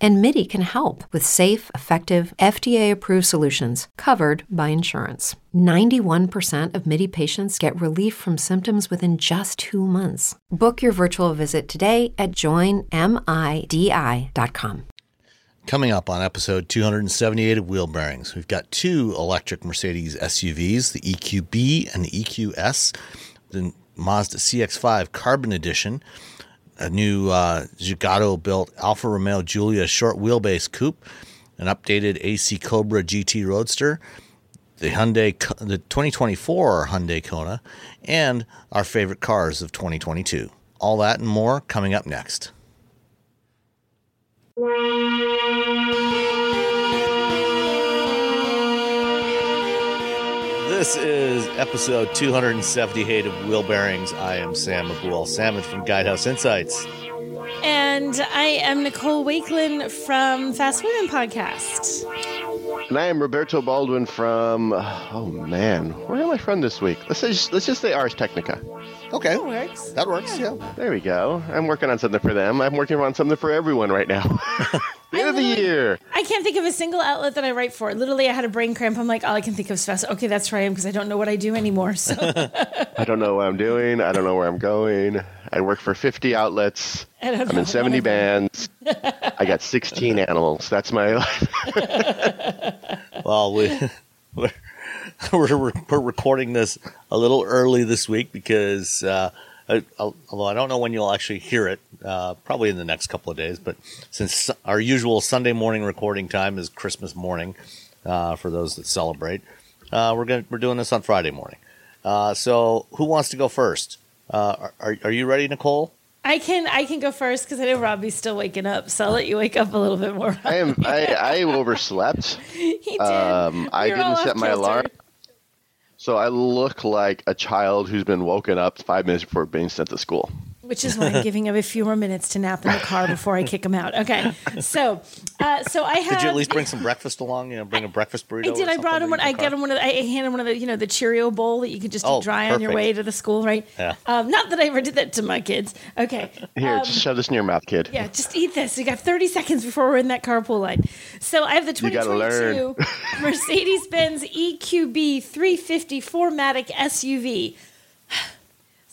And MIDI can help with safe, effective, FDA approved solutions covered by insurance. 91% of MIDI patients get relief from symptoms within just two months. Book your virtual visit today at joinmidi.com. Coming up on episode 278 of Wheel Bearings, we've got two electric Mercedes SUVs, the EQB and the EQS, the Mazda CX5 Carbon Edition, a new uh, Giugiaro built Alfa Romeo Giulia short wheelbase coupe, an updated AC Cobra GT Roadster, the Hyundai, the 2024 Hyundai Kona, and our favorite cars of 2022. All that and more coming up next. This is episode 278 of Wheel Bearings. I am Sam Abuelsamid from Guidehouse Insights. And I am Nicole Wakelin from Fast Women Podcast. And I am Roberto Baldwin from. Oh man, where am I from this week? Let's just let's just say Ars Technica. Okay, That works. that works. Yeah. There we go. I'm working on something for them. I'm working on something for everyone right now. the end of the year. I can't think of a single outlet that I write for. Literally, I had a brain cramp. I'm like, all I can think of is Fast. Okay, that's where I am because I don't know what I do anymore. So I don't know what I'm doing. I don't know where I'm going. I work for 50 outlets. I don't I'm in 70 bands. I got 16 animals. That's my life. Well, we we're, we're we're recording this a little early this week because uh, I, although I don't know when you'll actually hear it, uh, probably in the next couple of days. But since our usual Sunday morning recording time is Christmas morning uh, for those that celebrate, uh, we're going we're doing this on Friday morning. Uh, so, who wants to go first? Uh, are are you ready, Nicole? I can I can go first because I know Robbie's still waking up. So I'll let you wake up a little bit more. I am. I, I overslept. he did. Um, I We were didn't set my alarm. So I look like a child who's been woken up five minutes before being sent to school. Which is why I'm giving him a few more minutes to nap in the car before I kick him out. Okay, so uh, so I have. Did you at least bring some breakfast along? You know, bring a breakfast burrito. I did. I brought him one. I car? got him one of. The, I handed him one of the, you know, the Cheerio bowl that you could just Oh, eat dry on your way to the school, right? Yeah. Um, not that I ever did that to my kids. Okay. Here, Um, just shove this in your mouth, kid. yeah, just eat this. You got 30 seconds before we're in that carpool line. So I have the You 2022 Mercedes-Benz EQB 350 4MATIC SUV.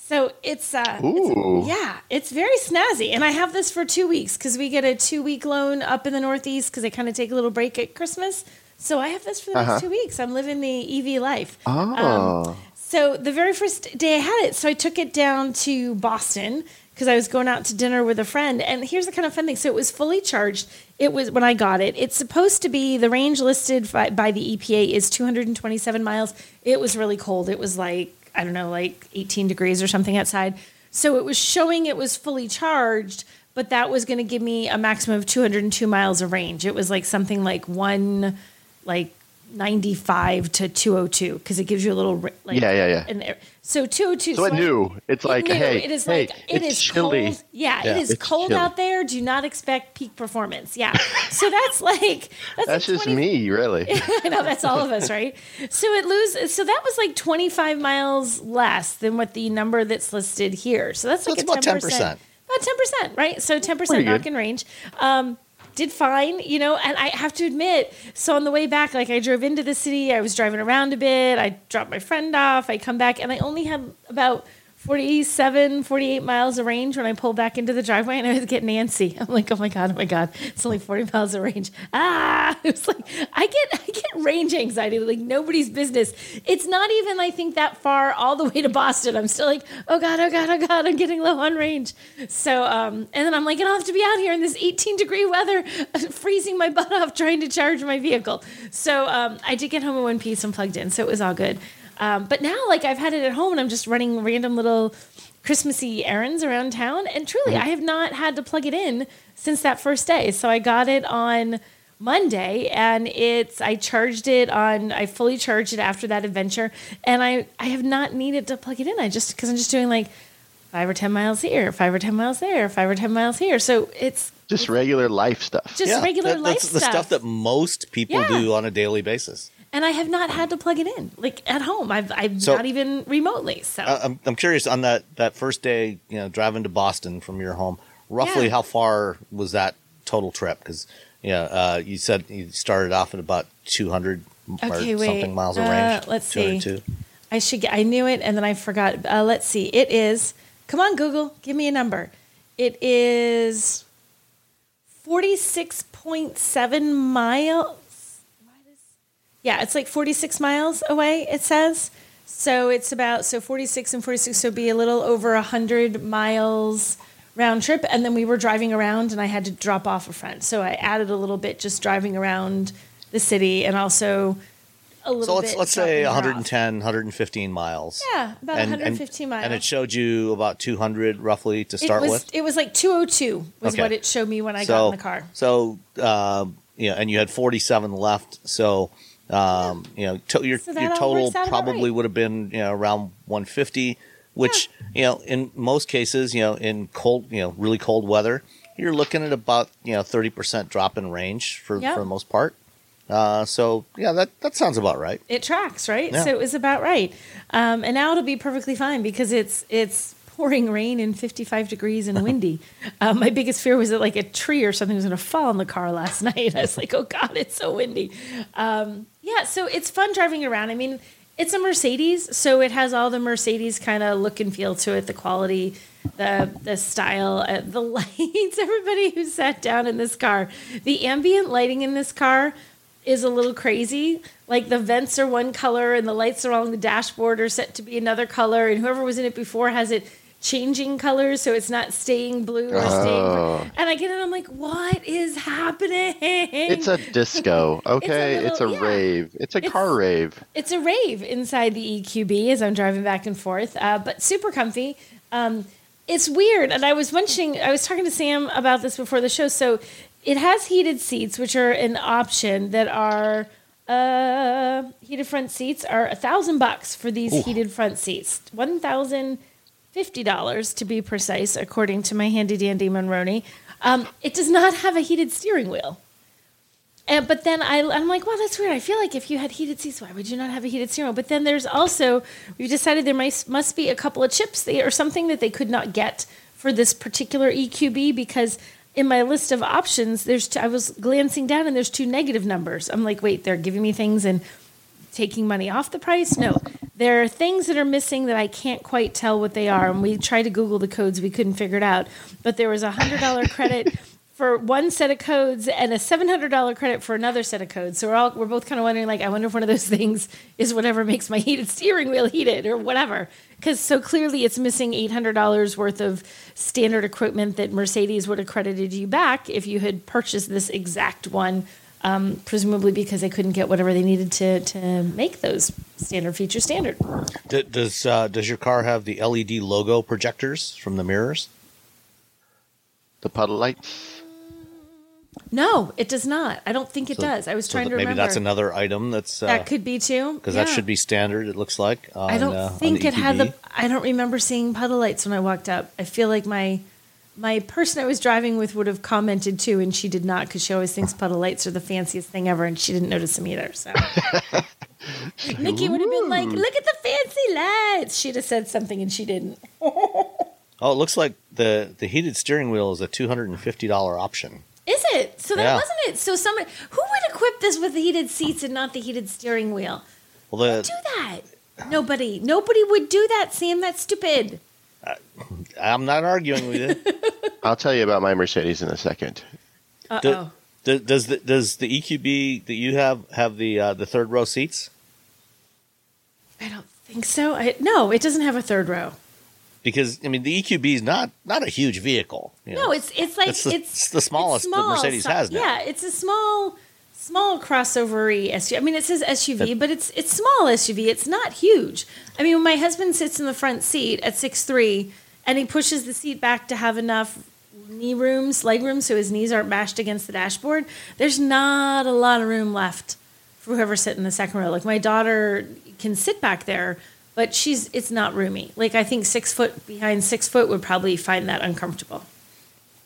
So it's uh, it's- yeah, it's very snazzy, and I have this for two weeks because we get a two-week loan up in the Northeast because they kind of take a little break at Christmas. So I have this for the Uh-huh. next two weeks. I'm living the EV life. Oh. So the very first day I had it, so I took it down to Boston because I was going out to dinner with a friend. And here's the kind of fun thing: so it was fully charged. It was when I got it. It's supposed to be the range listed by, by the EPA is 227 miles. It was really cold. It was like I don't know, like 18 degrees or something outside. So it was showing it was fully charged, but that was going to give me a maximum of 202 miles of range. It was like something like one, like 95 to 202 because it gives you a little like Yeah, yeah, yeah. and there- so 202 So it I- knew. It's it like, knew. hey, it is hey, like it's chilly. cold. Yeah, Yeah. it is cold chilly. out there. Do not expect peak performance. Yeah, so that's like that's, That's like just me, really. I know that's all of us, right? So it lose. So that was like 25 miles less than what the number that's listed here. So that's So like it's a about 10 10%. About 10 percent, right? So 10 percent Pretty good. knock in range. Um, did fine, you know, and I have to admit, so on the way back, like I drove into the city, I was driving around a bit, I dropped my friend off, I come back, and I only had about 47, 48 miles of range when I pulled back into the driveway and I was getting antsy. I'm like, oh my God, oh my God, it's only 40 miles of range. Ah, it was like, I get, I get range anxiety, like nobody's business. It's not even, I think, that far all the way to Boston. I'm still like, oh God, oh God, oh God, I'm getting low on range. So, um, and then I'm like, I don't have to be out here in this 18 degree weather, freezing my butt off trying to charge my vehicle. So, um, I did get home in one piece and plugged in. So it was all good. Um, but now, like, I've had it at home and I'm just running random little Christmassy errands around town. And truly, I have not had to plug it in since that first day. So I got it on Monday and it's, I charged it on, I fully charged it after that adventure. And I, I have not needed to plug it in. I just, because I'm just doing like five or ten miles here, five or ten miles there, five or ten miles here. So it's Just regular life stuff. just regular that- life that's the stuff. stuff that most people Yeah. do on a daily basis. And I have not had to plug it in like at home. I've I've So- not even remotely. So I- I'm, I'm curious on that, that first day, you know, driving to Boston from your home, roughly Yeah. how far was that total trip? Because, yeah, uh, you said you started off at about 200 Okay, or wait. something miles of Uh, range. let's see. I should get. I knew it, and then I forgot. Uh, let's see. It is. Come on, Google. Give me a number. It is forty-six point seven miles. Yeah, it's like forty-six miles away. It says. So it's about so forty-six and forty-six. So it'd be a little over hundred miles round trip, and then we were driving around, and I had to drop off a friend. So I added a little bit just driving around the city, and also a little So let's bit let's say dropping her off. 110, 115 miles. Yeah, about 115 miles. And it showed you about 200 roughly to It start was with. it was like 202 was Okay. what it showed me when I so, got in the car. So, um, you know, and you had 47 left. So, um, you know, to, your, So your total works out about probably right. would have been, you know, around 150, which, you know, in most cases, you know, in cold, you know, really cold weather, you're looking at about, you know, 30% drop in range for, Yep. for the most part. Uh, so yeah, that, that sounds about right. It tracks, right? Yeah. So it was about right. Um, and now it'll be perfectly fine because it's it's pouring rain and 55 degrees and windy. um, my biggest fear was that like a tree or something was going to fall in the car last night. I was like, oh god, it's so windy. Um, yeah, so it's fun driving around. I mean, it's a Mercedes, so it has all the Mercedes kind of look and feel to it, the quality, the the style, uh, the lights. Everybody who sat down in this car, the ambient lighting in this car is a little crazy. Like the vents are one color and the lights along the dashboard are set to be another color, and whoever was in it before has it changing colors so it's not staying blue or Oh. staying. And I get it, I'm like, what is happening? It's a disco, okay? It's a, little- yeah. rave. It's a It's- car rave. it's a rave inside the EQB as I'm driving back and forth, uh, but super comfy. Um, it's weird, and I was mentioning, I was talking to Sam about this before the show. So it has heated seats, which are an option that are uh, heated front seats are a thousand bucks for these heated front seats, one thousand dollars to be precise, according to my handy dandy Monroney. Um, it does not have a heated steering wheel. And, but then I, I'm like, wow, that's weird. I feel like if you had heated seats, why would you not have a heated steering wheel? But then there's also, we decided there might, must be a couple of chips they, or something that they could not get for this particular EQB because in my list of options, there's two, I was glancing down and there's two negative numbers. I'm like, wait, they're giving me things and taking money off the price? No. There are things that are missing that I can't quite tell what they are. And we tried to Google the codes, we couldn't figure it out. But there was a $100 credit for one set of codes and a $700 credit for another set of codes. So we're all we're both kind of wondering like I wonder if one of those things is whatever makes my heated steering wheel heated or whatever. Cuz so clearly it's missing $800 worth of standard equipment that Mercedes would have credited you back if you had purchased this exact one um, presumably because they couldn't get whatever they needed to to make those standard feature standard. D- does uh, does your car have the LED logo projectors from the mirrors? The puddle lights. No, it does not. I don't think it does. I was So trying that to maybe remember. that's another item that's that could be too. because Yeah. that should be standard. It looks like. On, I don't uh, on think the it had the. I don't remember seeing puddle lights when I walked up. I feel like my my person I was driving with would have commented too, and she did not because she always thinks puddle lights are the fanciest thing ever, and she didn't notice them either. So Nikki would have been like, "Look at the fancy lights." She'd have said something, and she didn't. Oh, it looks like the the heated steering wheel is a two hundred and fifty dollar option. Is it? So that Yeah. wasn't it. So somebody who would equip this with the heated seats and not the heated steering wheel? Well, the Do that. Nobody. Nobody would do that, Sam. That's stupid. I'm not arguing with you. I'll tell you about my Mercedes in a second. Uh-oh. Do- does the does the EQB that you have have the uh, the third row seats? I don't think so. I, no, it doesn't have a third row. Because I mean, the EQB is not not a huge vehicle. you know. No, it's it's like It's it's, the- it's the smallest that small, Mercedes so- has now. Yeah, it's a small small crossover SUV. I mean, it says SUV, but it's it's small SUV. It's not huge. I mean, when my husband sits in the front seat at six three, and he pushes the seat back to have enough knee rooms, leg room, so his knees aren't bashed against the dashboard. There's not a lot of room left for whoever's sitting in the second row. Like my daughter can sit back there, but she's it's not roomy. Like I think six foot behind six foot would probably find that uncomfortable.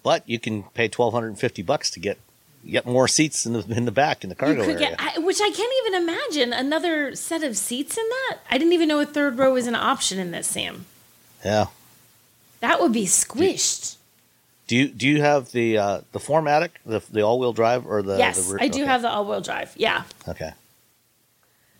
But you can pay twelve hundred and fifty bucks to get get more seats in the in the back in the cargo area. get, I, which I can't even imagine another set of seats in that. I didn't even know a third row was an option in this, Sam. yeah. That would be squished. Do you do you have the uh, the 4MATIC, the the all wheel drive, or the yes, the rear- I do okay. have the all-wheel drive. Yeah. Okay.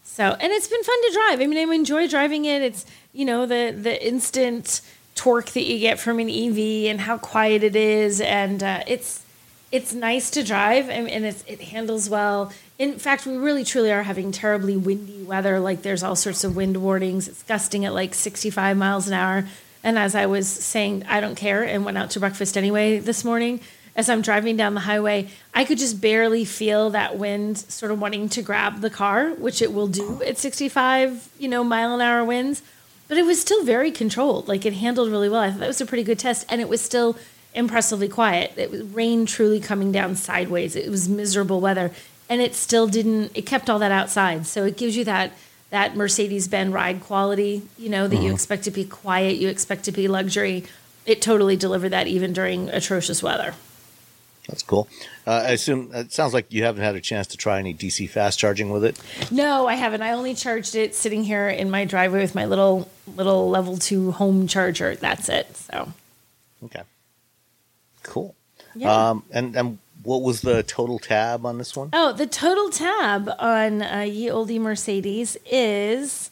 So, and it's been fun to drive. I mean, I enjoy driving it. It's, you know, the the instant torque that you get from an EV and how quiet it is and uh, it's it's nice to drive and, and it handles well. In fact, we really truly are having terribly windy weather. Like there's all sorts of wind warnings. It's gusting at like 65 miles an hour. And as I was saying, I don't care and went out to breakfast anyway this morning. As I'm driving down the highway, I could just barely feel that wind sort of wanting to grab the car, which it will do at 65, you know, mile an hour winds. But it was still very controlled. Like it handled really well. I thought that was a pretty good test. And it was still impressively quiet. It was rain truly coming down sideways. It was miserable weather. And it still didn't it kept all that outside. So it gives you that that Mercedes Benz ride quality, you know, that you expect to be quiet, you expect to be luxury. It totally delivered that even during atrocious weather. That's cool. Uh, I assume it sounds like you haven't had a chance to try any DC fast charging with it. No, I haven't. I only charged it sitting here in my driveway with my little little level two home charger. That's it. So Okay. Cool. yeah. Um, and and what was the total tab on this one? Oh, the total tab on uh, Ye Oldie Mercedes is,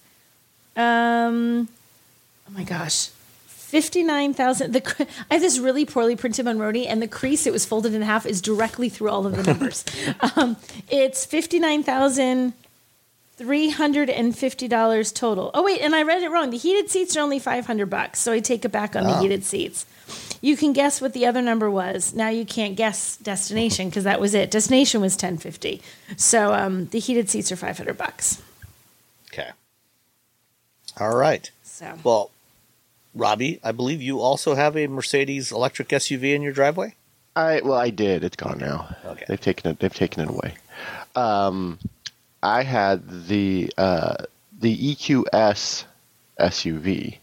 um, oh my gosh, fifty nine thousand. The I have this really poorly printed Monroney, and the crease it was folded in half is directly through all of the numbers. um, it's fifty nine thousand three hundred and fifty dollars total. Oh wait, and I read it wrong. The heated seats are only five hundred bucks, so I take it back on the Oh. heated seats. You can guess what the other number was. Now you can't guess destination because that was it. Destination was ten fifty. So um, the heated seats are five hundred bucks. Okay. All right. So Well, Robbie, I believe you also have a Mercedes electric SUV in your driveway. I well, I did. It's gone now. Okay. They've taken it. They've taken it away. Um, I had the uh, the EQS SUV.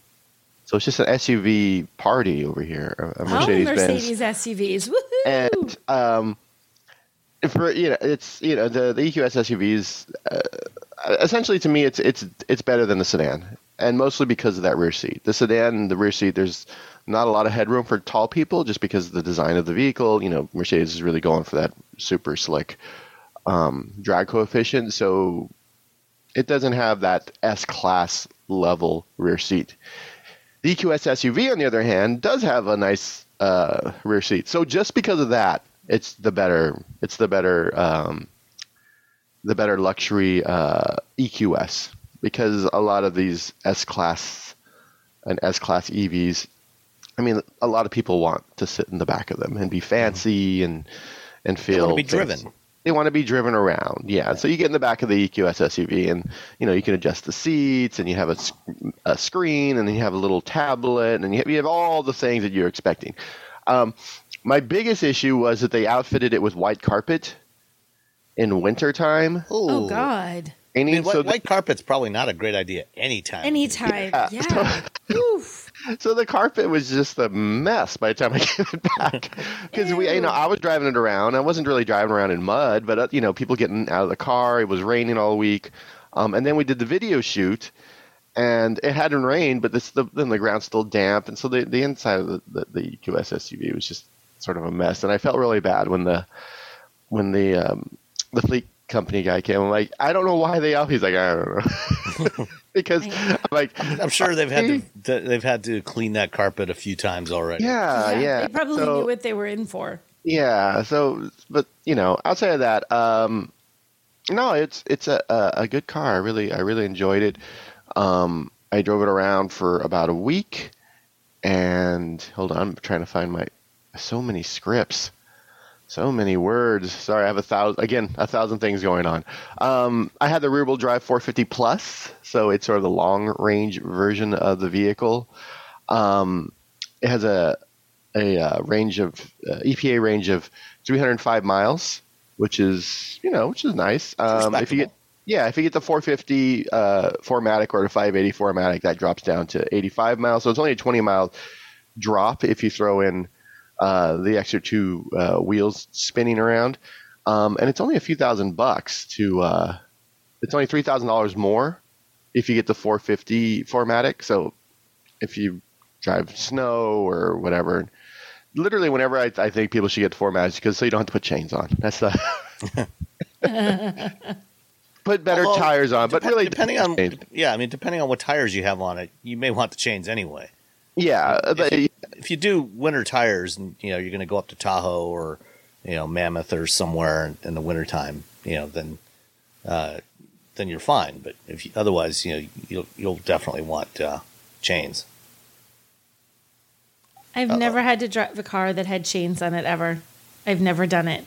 So it's just an SUV party over here. A, oh, Mercedes Benz. Mercedes SUVs, woohoo! and um, for you know, it's you know the the EQS SUVs. Uh, essentially, to me, it's it's it's better than the sedan, and mostly because of that rear seat. The sedan, the rear seat, there's not a lot of headroom for tall people, just because of the design of the vehicle. You know, Mercedes is really going for that super slick um, drag coefficient, so it doesn't have that S class level rear seat. The EQS SUV, on the other hand, does have a nice uh, rear seat. So just because of that, it's the better. It's the better. Um, the better luxury uh, EQS because a lot of these S class and S class EVs. I mean, a lot of people want to sit in the back of them and be fancy and and feel wanna be fancy. driven. They want to be driven around, yeah. So you get in the back of the EQS SUV, and you know you can adjust the seats, and you have a, a screen, and then you have a little tablet, and you have, you have all the things that you're expecting. Um, my biggest issue was that they outfitted it with white carpet in wintertime. oh God, I And mean, so, white, white carpet's probably not a great idea anytime. anytime, Yeah. yeah. Oof. So the carpet was just a mess by the time I gave it back. Because we, you know, I was driving it around. I wasn't really driving around in mud, but uh, you know, people getting out of the car. It was raining all week, um, and then we did the video shoot, and it hadn't rained, but this, the, then the ground's still damp, and so the the inside of the, the, the EQS SUV was just sort of a mess. And I felt really bad when the when the um, the fleet company guy came. I'm like, I don't know why they out. He's like, I don't know, because I'm like, I'm sure they've had to to- they've had to clean that carpet a few times already. yeah, yeah. They probably So- knew what they were in for. Yeah. So, but you know, outside of that, um, no, it's it's a, a a good car. I really I really enjoyed it. Um, I drove it around for about a week, and hold on, I'm trying to find my so many scripts, so many words. Sorry, I have a thousand again, a thousand things going on. Um, I had the rear-wheel drive 450 plus, so it's sort of the long-range version of the vehicle. Um, it has a a uh, range of uh, EPA range of 305 miles, which is you know which is nice. Um, if you get Yeah, if you get the 450 uh, 4MATIC or the 580 4MATIC, that drops down to 85 miles. So it's only a 20 mile drop if you throw in uh, the extra two uh, wheels spinning around. Um, and it's only a few thousand bucks to. Uh, it's only three thousand dollars more if you get the 450 4MATIC. So if you drive snow or whatever, literally whenever I, I think people should get the 4MATIC because so you don't have to put chains on. That's the. put better Although, tires on, but Dep- really depending on yeah, I mean depending on what tires you have on it, you may want the chains anyway. yeah, but- If you, if you do winter tires, and you know you're going to go up to Tahoe or you know Mammoth or somewhere in, in the wintertime, you know then uh, then you're fine. But if you, otherwise, you know you'll you'll definitely want uh, chains. I've never had to drive a car that had chains on it ever. I've never done it.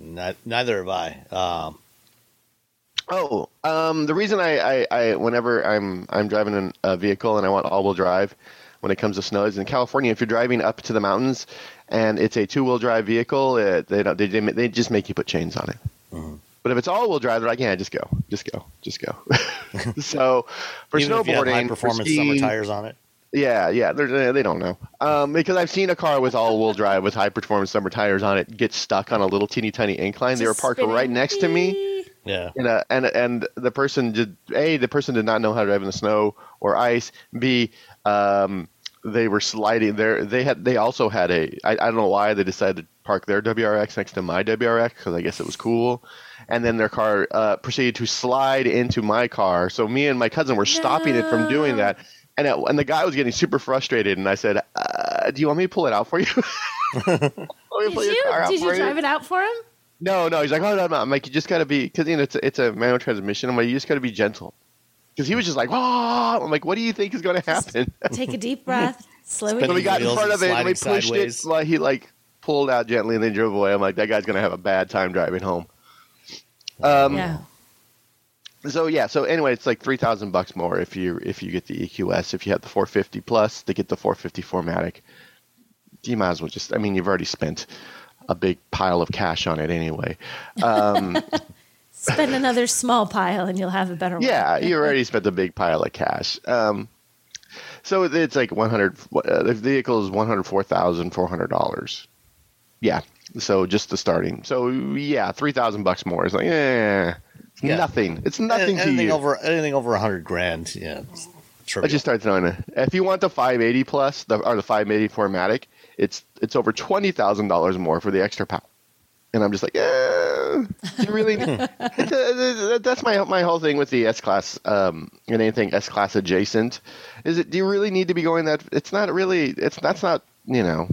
Not, neither have I. Um, Oh, um, the reason I, I, I whenever I'm I'm driving an- a vehicle and I want all-wheel drive, when it comes to snows in California. If you're driving up to the mountains and it's a two-wheel drive vehicle, it, they don't they, they just make you put chains on it. But if it's all-wheel drive, they're like, yeah, just go, just go, just go. so for even if you have snowboarding, high for performance summer tires on it. yeah, yeah, they're, don't know. Um, because I've seen a car with all-wheel drive with high-performance summer tires on it get stuck on a little teeny tiny incline. they were parked spinning. right next to me Yeah, and uh, and and the person did a the person did not know how to drive in the snow or ice. B um, they were sliding there. They had they also had a I, I don't know why they decided to park their WRX next to my WRX because I guess it was cool. And then their car uh, proceeded to slide into my car. So me and my cousin were stopping it from doing that. And it, and the guy was getting super frustrated. And I said, uh, "Do you want me to pull it out for you?" Want me to Did you? Did for you drive it out for him? No, no. He's like, oh no, no. I'm like, you just got to be, because you know it's a, it's a manual transmission. I'm like, you just got to be gentle. Because he was just like, oh, I'm like, what do you think is going to happen? Take a deep breath. Slow it so we got in front of it and we pushed sideways. it. Like he like pulled out gently and then drove away. I'm like, that guy's going to have a bad time driving home. Um, Yeah. So yeah. So anyway, it's like three thousand bucks more if you if you get the EQS. If you have the 450 plus, to get the 450 4MATIC, you might as well just. I mean, you've already spent a big pile of cash on it anyway. Um, Spend another small pile and you'll have a better one. Yeah, you already spent a big pile of cash. Um, so it's like one hundred. Uh, the vehicle is one hundred four thousand four hundred dollars. Yeah. So just the starting. So yeah, three thousand bucks more. It's like, eh, it's Yeah. nothing. It's nothing to anything you. over anything over a hundred grand. Yeah, it's I just start throwing it. If you want the 580 plus, the, or the 580 4MATIC, it's it's over twenty thousand dollars more for the extra power. And I'm just like, yeah, do you really? It's that's my my whole thing with the S class um, and anything S class adjacent. Is it? Do you really need to be going that? It's not really. It's that's not. You know,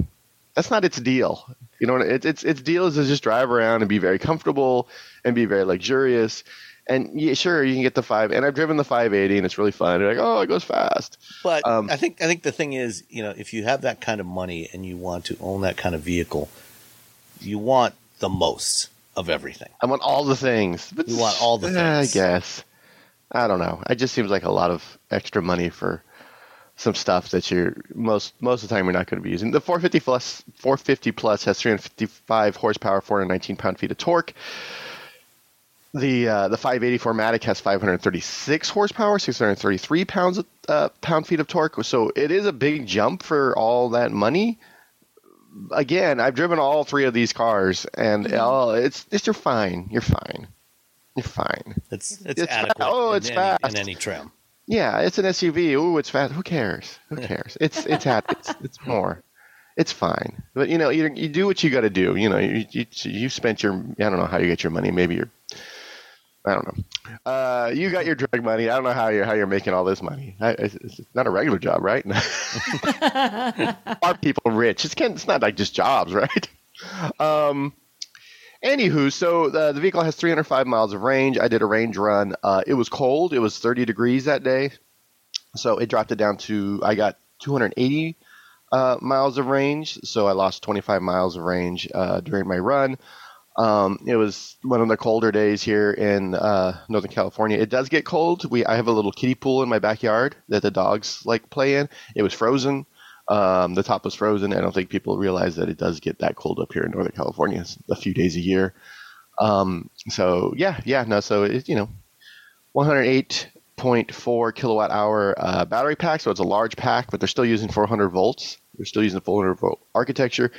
that's not its deal. You know, it, its its deal is to just drive around and be very comfortable and be very luxurious. And yeah, sure, you can get the five. And I've driven the 580, and it's really fun. You're like, oh, it goes fast. But Um, I think I think the thing is, you know, if you have that kind of money and you want to own that kind of vehicle, you want the most of everything. I want all the things. But You want all the eh, I guess. I don't know. It just seems like a lot of extra money for some stuff that you're most most of the time you're not going to be using. The 450 plus 450 plus has 355 horsepower, 419 pound feet of torque. The uh, the 580 4MATIC has 536 horsepower, 633 pounds of, uh, pound feet of torque. So it is a big jump for all that money. Again, I've driven all three of these cars, and oh, it's it's you're fine. You're fine. You're fine. It's it's, It's fa- adequate. oh, in it's any, in any trim. Yeah, it's an SUV. Ooh, it's fast. Who cares? Who cares? It's it's had it's, it's more. It's fine. But you know, you you do what you got to do. You know, you, you you spent your I don't know how you get your money. Maybe you're I don't know. Uh, you got your drug money. I don't know how you're how you're making all this money. I, it's, it's not a regular job, right? Are people rich? It's can it's not like just jobs, right? Um, Anywho, so the, the vehicle has 305 miles of range. I did a range run. Uh, it was cold. It was 30 degrees that day, so it dropped it down to I got 280 uh, miles of range. So I lost 25 miles of range uh, during my run. Um, it was one of the colder days here in uh, Northern California. It does get cold. We I have a little kiddie pool in my backyard that the dogs like play in. It was frozen. Um, the top was frozen. I don't think people realize that it does get that cold up here in Northern California It's a few days a year. Um, so yeah, yeah, no, so it, you know, 108.4 kilowatt hour uh, battery pack. So it's a large pack, but they're still using 400 volts. They're still using 400 volt architecture.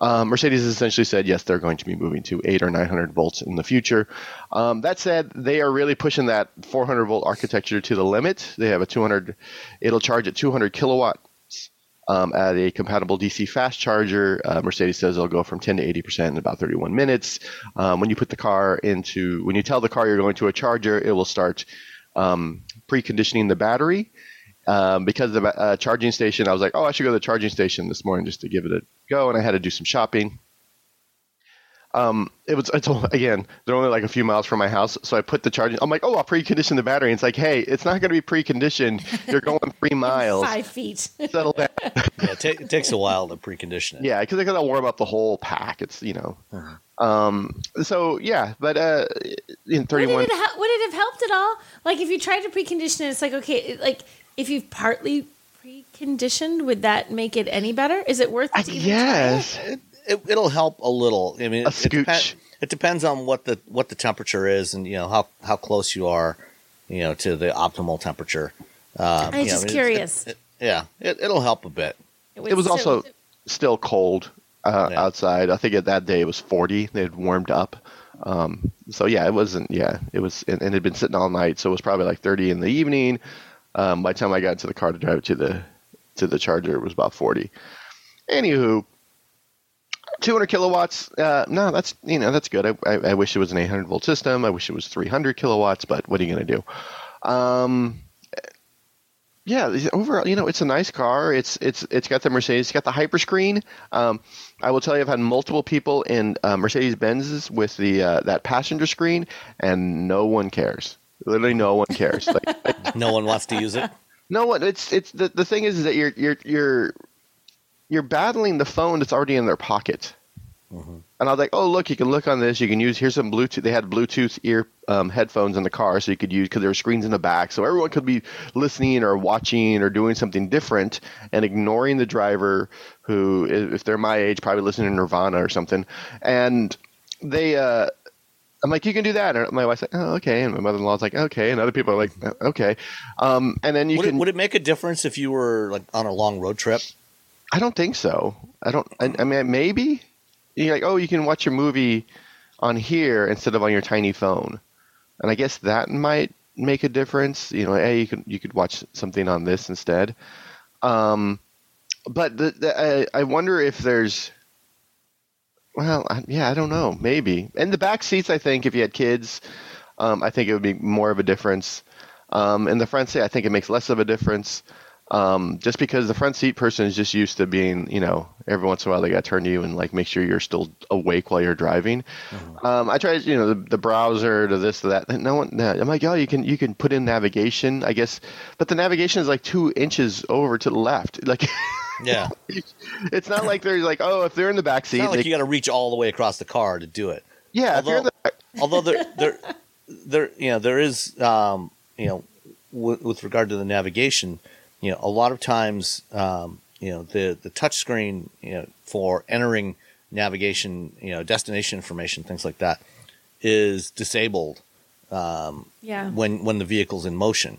Um, Mercedes essentially said yes, they're going to be moving to eight or 900 volts in the future. Um, that said, they are really pushing that 400 volt architecture to the limit. They have a 200, it'll charge at 200 kilowatts um, at a compatible DC fast charger. Uh, Mercedes says it'll go from 10 to 80% in about 31 minutes. Um, when you put the car into, when you tell the car you're going to a charger, it will start um, preconditioning the battery. Um, because the uh, charging station, I was like, oh, I should go to the charging station this morning just to give it a go, and I had to do some shopping. Um, it was it's, again, they're only like a few miles from my house, so I put the charging. I'm like, oh, I'll precondition the battery. And it's like, hey, it's not going to be preconditioned. You're going three miles. Five feet. Settle down. Yeah, it, it takes a while to precondition it. yeah, because they got to warm up the whole pack. It's you know, um, so yeah, but uh, in Would 31. it, ha- would it have helped at all? Like if you tried to precondition it, it's like okay, like if you've partly preconditioned, would that make it any better? Is it worth I it? to even guess. It, it, it'll help a little. I mean, A it, it, depen- it depends on what the what the temperature is, and you know how how close you are, you know, to the optimal temperature. Um, I'm you know, just curious. It, it, yeah, it, it'll help a bit. try It was so- also still cold uh, Yeah. outside. I think at that day it was 40. They had warmed up. Um, so yeah, it wasn't. Yeah, it was, and, and it had been sitting all night. So it was probably like 30 in the evening. Um, by the time I got into the car to drive it to the to the charger, it was about 40. Anywho, 200 kilowatts. Uh, no, that's you know that's good. I, I, I wish it was an 800 volt system. I wish it was 300 kilowatts. But what are you gonna do? Um, yeah, overall, you know, it's a nice car. It's it's it's got the Mercedes, it's got the hyperscreen. Um, I will tell you, I've had multiple people in uh, Mercedes Benzes with the uh, that passenger screen, and no one cares. Literally, no one cares. like, like, No one wants to use it. no one. It's it's the the thing is, is that you're you're you're you're battling the phone that's already in their pocket. And I was like, oh look, you can look on this. You can use here's some Bluetooth. They had Bluetooth ear um, headphones in the car, so you could use because there were screens in the back, so everyone could be listening or watching or doing something different and ignoring the driver who, if they're my age, probably listening to Nirvana or something. And they, uh, I'm like, you can do that. And my wife's like, oh okay, and my mother-in-law's like, okay, and other people are like, "Uh, okay. Um, and then you Would can. it, would it make a difference if you were like on a long road trip? I don't think so. I don't. I, I mean, maybe you're like, oh, you can watch your movie on here instead of on your tiny phone, and I guess that might make a difference. You know, hey, you could you could watch something on this instead. Um, but the, the, I, I wonder if there's. Well, I, yeah, I don't know. Maybe in the back seats, I think if you had kids, um, I think it would be more of a difference. Um, in the front seat, I think it makes less of a difference. Um, just because the front seat person is just used to being, you know, every once in a while they got to turn to you and like make sure you're still awake while you're driving. Um, I tried, you know, the, the browser to this to that. No one, no, I'm like, oh, you can you can put in navigation, I guess, but the navigation is like two inches over to the left. Like, Yeah, it's not like they're like, oh, if they're in the back it's seat, not like they- you got to reach all the way across the car to do it. yeah, if you're in although- the back, although there there there you know there is um, you know w- with regard to the navigation you know a lot of times um, you know the the touch screen you know for entering navigation you know destination information things like that is disabled Um, yeah. when when the vehicle's in motion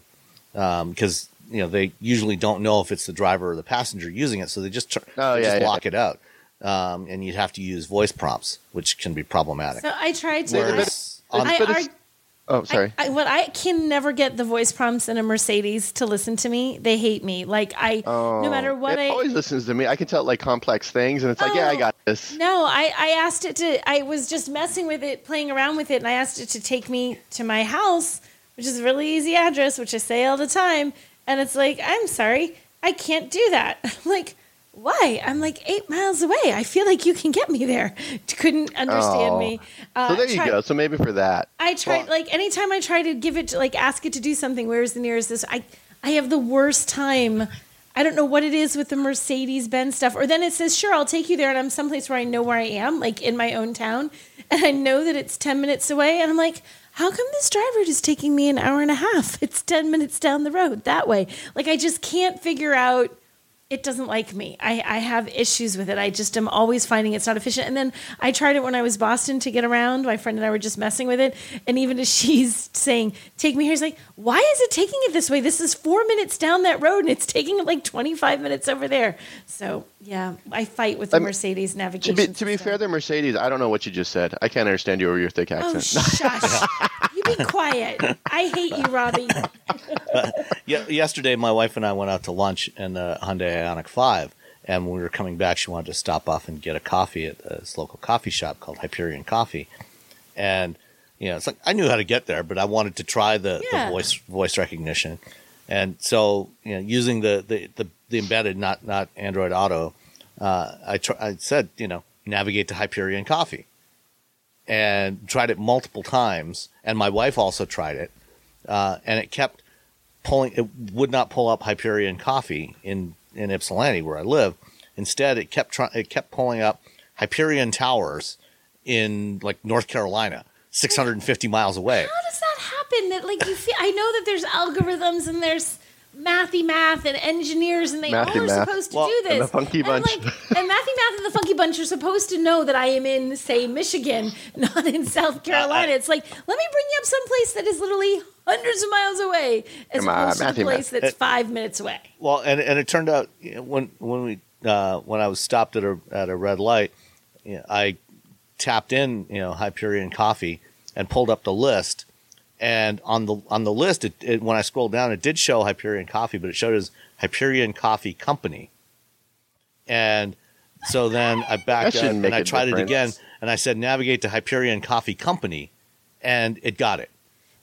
because you know they usually don't know if it's the driver or the passenger using it so they just tr- Oh, they yeah, just yeah. lock it out um, and you'd have to use voice prompts which can be problematic So I tried to. Whereas I, on- I, But oh, sorry. I, what I can never get the voice prompts in a Mercedes to listen to me. They hate me. Like I, no matter what Oh, it I. always listens to me. I can tell like complex things, and it's like, yeah, I Oh. got this. No, I, I asked it to. I was just messing with it, playing around with it, and I asked it to take me to my house, which is a really easy address, which I say all the time. And it's like, I'm sorry, I can't do that. I'm like, why? I'm like eight miles away. I feel like you can get me there. Couldn't understand Oh. me. Uh, So there you try- go. So maybe for that. I tried like anytime I try to give it to, like ask it to do something. Where's the nearest this? I I have the worst time. I don't know what it is with the Mercedes Benz stuff. Or then it says, "Sure, I'll take you there," and I'm someplace where I know where I am, like in my own town, and I know that it's ten minutes away, and I'm like. How come this driver is taking me an hour and a half? It's 10 minutes down the road that way. Like, I just can't figure out it doesn't like me. I, I have issues with it. I just am always finding it's not efficient. And then I tried it when I was Boston to get around. My friend and I were just messing with it. And even as she's saying, take me here, he's like, why is it taking it this way? This is four minutes down that road and it's taking it like 25 minutes over there. So yeah, I fight with the I'm- Mercedes To navigation. be, to be fair, the Mercedes, I don't know what you just said. I can't understand you over your thick accent. Oh, accent. shush. be quiet. I hate you, Robbie. Yeah, yesterday my wife and I went out to lunch in the Hyundai Ioniq Five, and when we were coming back, she wanted to stop off and get a coffee at this local coffee shop called Hyperion Coffee, and you know, it's like I knew how to get there, but I wanted to try the, Yeah. the voice voice recognition, and so you know, using the the, the, the embedded, not not Android Auto, uh, I tr- I said you know navigate to Hyperion Coffee, and tried it multiple times, and my wife also tried it, uh, and it kept pulling it would not pull up Hyperion Coffee in in Ypsilanti where I live. Instead, it kept trying it kept pulling up Hyperion Towers in like North Carolina, 650 miles away. How does that happen? That like you feel? I know that there's algorithms and there's mathy math and engineers and they Mathy all are Math. supposed to Well, do this. and the Funky Bunch. And, like, and mathy math and the funky bunch are supposed to know that I am in, say, Michigan, not in South Carolina. it's like let me bring you up someplace that is literally hundreds of miles away, as Come on, opposed to Mathy the place Math. that's five minutes away. Well, and and it turned out you know, when when we uh, when I was stopped at a at a red light, you know, I tapped in you know Hyperion Coffee and pulled up the list. And on the on the list, it, it, when I scrolled down, it did show Hyperion Coffee, but it showed as Hyperion Coffee Company. And so then I backed up and I I a tried it again, and I said navigate to Hyperion Coffee Company, and it got it.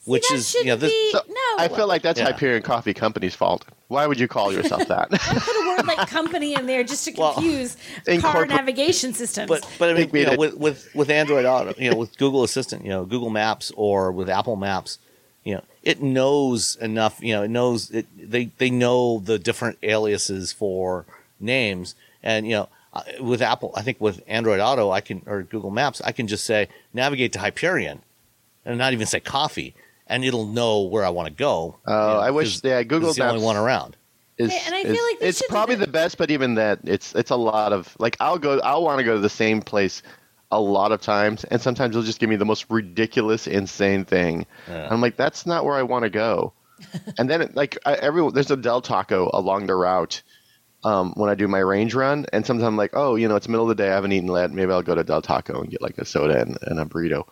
Which that is you know this, be So, no. I feel like that's Yeah. Hyperion Coffee Company's fault. Why would you call yourself that? I put a word like company in there just to Well, confuse car navigation systems. But but I mean, you know, with, with with Android Auto, you know, with Google Assistant, you know, Google Maps or with Apple Maps, you know, it knows enough. You know, it knows it. They they know the different aliases for names, and you know, uh, with Apple, I think with Android Auto, I can or Google Maps, I can just say navigate to Hyperion, and not even say coffee, and it'll know where I want to go. Oh, you know, I wish- 'cause yeah, Google it's the only one around. is, And I feel is- like they it's probably the best, but even that, it's it's a lot of like I'll go, I'll want to go to the same place a lot of times, and sometimes it'll just give me the most ridiculous, insane thing. Yeah. I'm like, that's not where I want to go. and then it, like I, every there's a Del Taco along the route. Um, when I do my range run, and sometimes I'm like, oh, you know, it's middle of the day, I haven't eaten yet. Maybe I'll go to Del Taco and get like a soda and, and a burrito.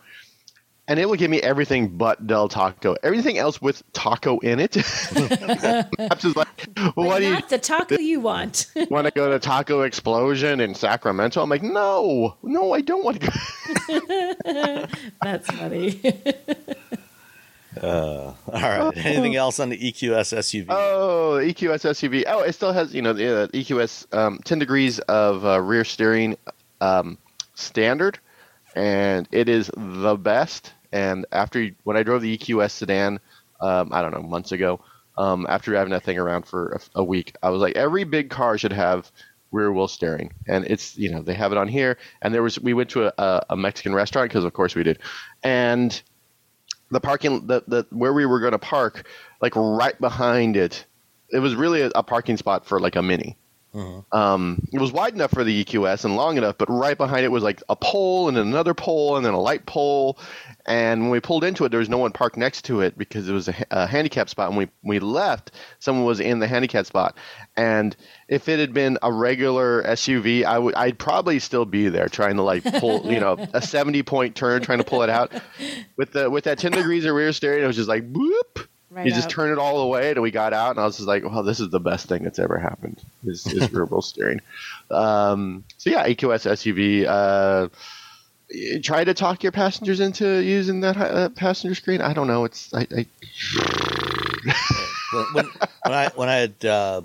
And it will give me everything but Del Taco. Everything else with taco in it. Maps is like, well, But what do you not the taco you want. want to go to Taco Explosion in Sacramento? I'm like, no, no, I don't want to go. That's funny. All right. Anything else on the EQS SUV? Oh, the EQS SUV. Oh, it still has, you know, the uh, EQS um, 10 degrees of uh, rear steering um, standard, and it is the best. And after when I drove the EQS sedan, um, I don't know, months ago, um, after having that thing around for a, a week, I was like, every big car should have rear wheel steering, and it's you know they have it on here. And there was we went to a, a, a Mexican restaurant because of course we did, and the parking the, the where we were going to park like right behind it it was really a, a parking spot for like a mini um, it was wide enough for the eqs and long enough but right behind it was like a pole and then another pole and then a light pole. And when we pulled into it there was no one parked next to it because it was a, a handicap spot. And we, we left someone was in the handicap spot. And if it had been a regular suv i would i'd probably still be there trying to like pull you know a 70 point turn trying to pull it out. With the with that 10 degrees of rear steering it was just like whoop Right you just up. turn it all the way and we got out and i was just like well this is the best thing that's ever happened is, is rear wheel steering um, so yeah eqs suv uh, try to talk your passengers into using that uh, passenger screen i don't know it's i, I when, when, when I when I had uh,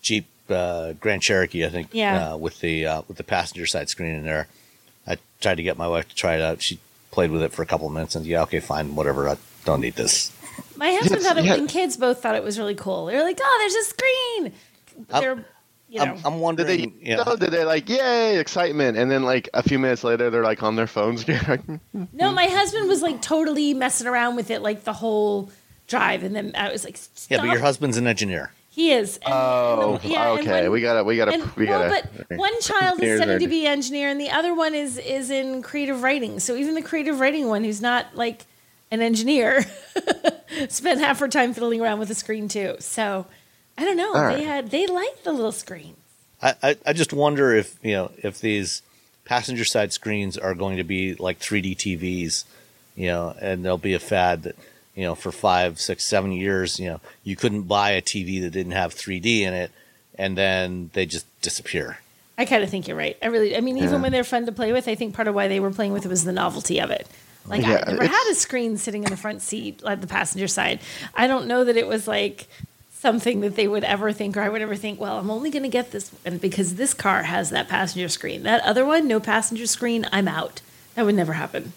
Jeep uh, Grand Cherokee, I think, Yeah. uh, with the uh, with the passenger side screen in there, I tried to get my wife to try it out. She played with it for a couple of minutes, and yeah, okay, fine, whatever. I don't need this. My husband Yes, thought it, yeah. and kids both thought it was really cool. They were like, "Oh, there's a screen." But I'm- they're, you know, I'm, I'm did wondering. they you know, know, did they like yay excitement and then like a few minutes later they're like on their phones hmm. no. My husband was like totally messing around with it like the whole drive, and then I was like, yeah, but your husband's an engineer. He is. And- Oh, and- yeah, okay. when- we gotta, we gotta, and, we gotta. but one child is Engineers studying to be engineer, and the other one is is in creative writing. So even the creative writing one, who's not like an engineer, spent half her time fiddling around with a screen too. So I don't know. They had they liked the little screen. I, I, I just wonder if you know if these passenger side screens are going to be like 3D TVs, you know, and there'll be a fad that you know for five, six, seven years, you know, you couldn't buy a TV that didn't have 3D in it, and then they just disappear. I kind of think you're right. I really, I mean, even Yeah. when they're fun to play with, I think part of why they were playing with it was the novelty of it. Like Yeah, I never had a screen sitting in the front seat at the passenger side. I don't know that it was like something that they would ever think, or I would ever think, well, I'm only going to get this one because this car has that passenger screen. That other one, no passenger screen, I'm out. That would never happen.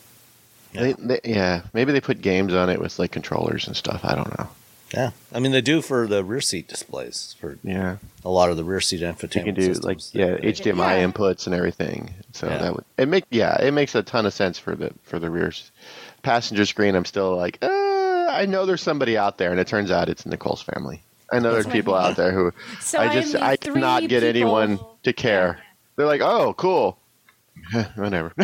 They, they, yeah, maybe they put games on it with like controllers and stuff. I don't know. Yeah, I mean they do for the rear seat displays for Yeah, a lot of the rear seat infotainment you can do systems. like yeah they- HDMI Yeah. inputs and everything. So Yeah. that would it make yeah it makes a ton of sense for the for the rear passenger screen. I'm still like uh, I know there's somebody out there, and it turns out it's Nicole's family. I know there's people out there who So I I just am the I cannot get people- anyone to care. They're like, oh, cool, whatever.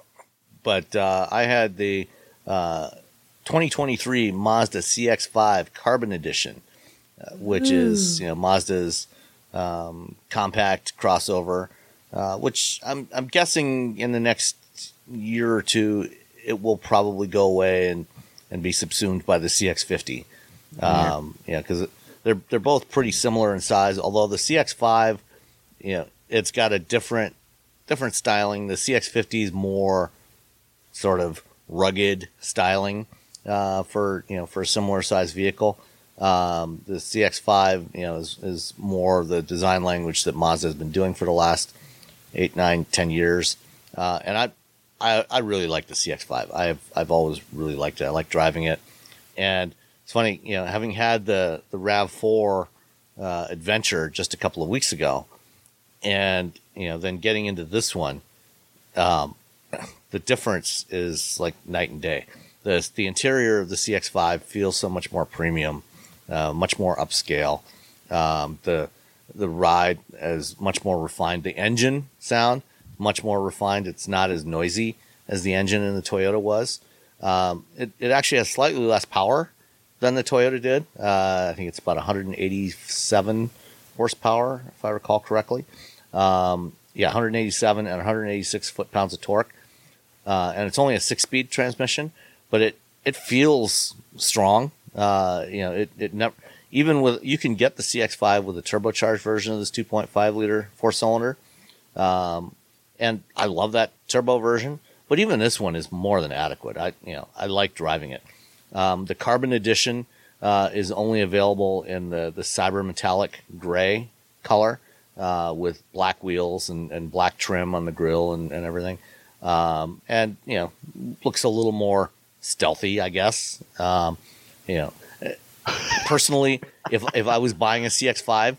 but uh, I had the uh, 2023 Mazda CX-5 Carbon Edition, uh, which is you know Mazda's um, compact crossover, uh, which I'm I'm guessing in the next year or two it will probably go away and and be subsumed by the CX-50. Um, yeah, because they're they're both pretty similar in size. Although the CX-5, you know, it's got a different different styling. The CX-50 is more sort of rugged styling uh, for you know for a similar size vehicle. Um, the CX-5, you know, is, is more the design language that Mazda has been doing for the last eight, nine, ten years. Uh, and I, I, I really like the CX-5. I've, I've always really liked it. I like driving it. And it's funny, you know, having had the the Rav4 uh, adventure just a couple of weeks ago, and you know, then getting into this one, um, the difference is like night and day. The the interior of the CX5 feels so much more premium, uh, much more upscale. Um, the the ride is much more refined. The engine sound much more refined. It's not as noisy as the engine in the Toyota was. Um, it, it actually has slightly less power than the Toyota did. Uh, I think it's about 187 horsepower, if I recall correctly. Um, yeah, 187 and 186 foot pounds of torque. Uh, and it's only a six speed transmission, but it, it feels strong. Uh, you know, it, it never, even with, you can get the CX5 with a turbocharged version of this 2.5 liter four cylinder. Um, and I love that turbo version, but even this one is more than adequate. I, you know, I like driving it. Um, the carbon edition, uh, is only available in the, the cyber metallic gray color, uh, with black wheels and, and black trim on the grill and, and everything. Um, and, you know, looks a little more stealthy, I guess. Um, you know, personally, if, if I was buying a CX5,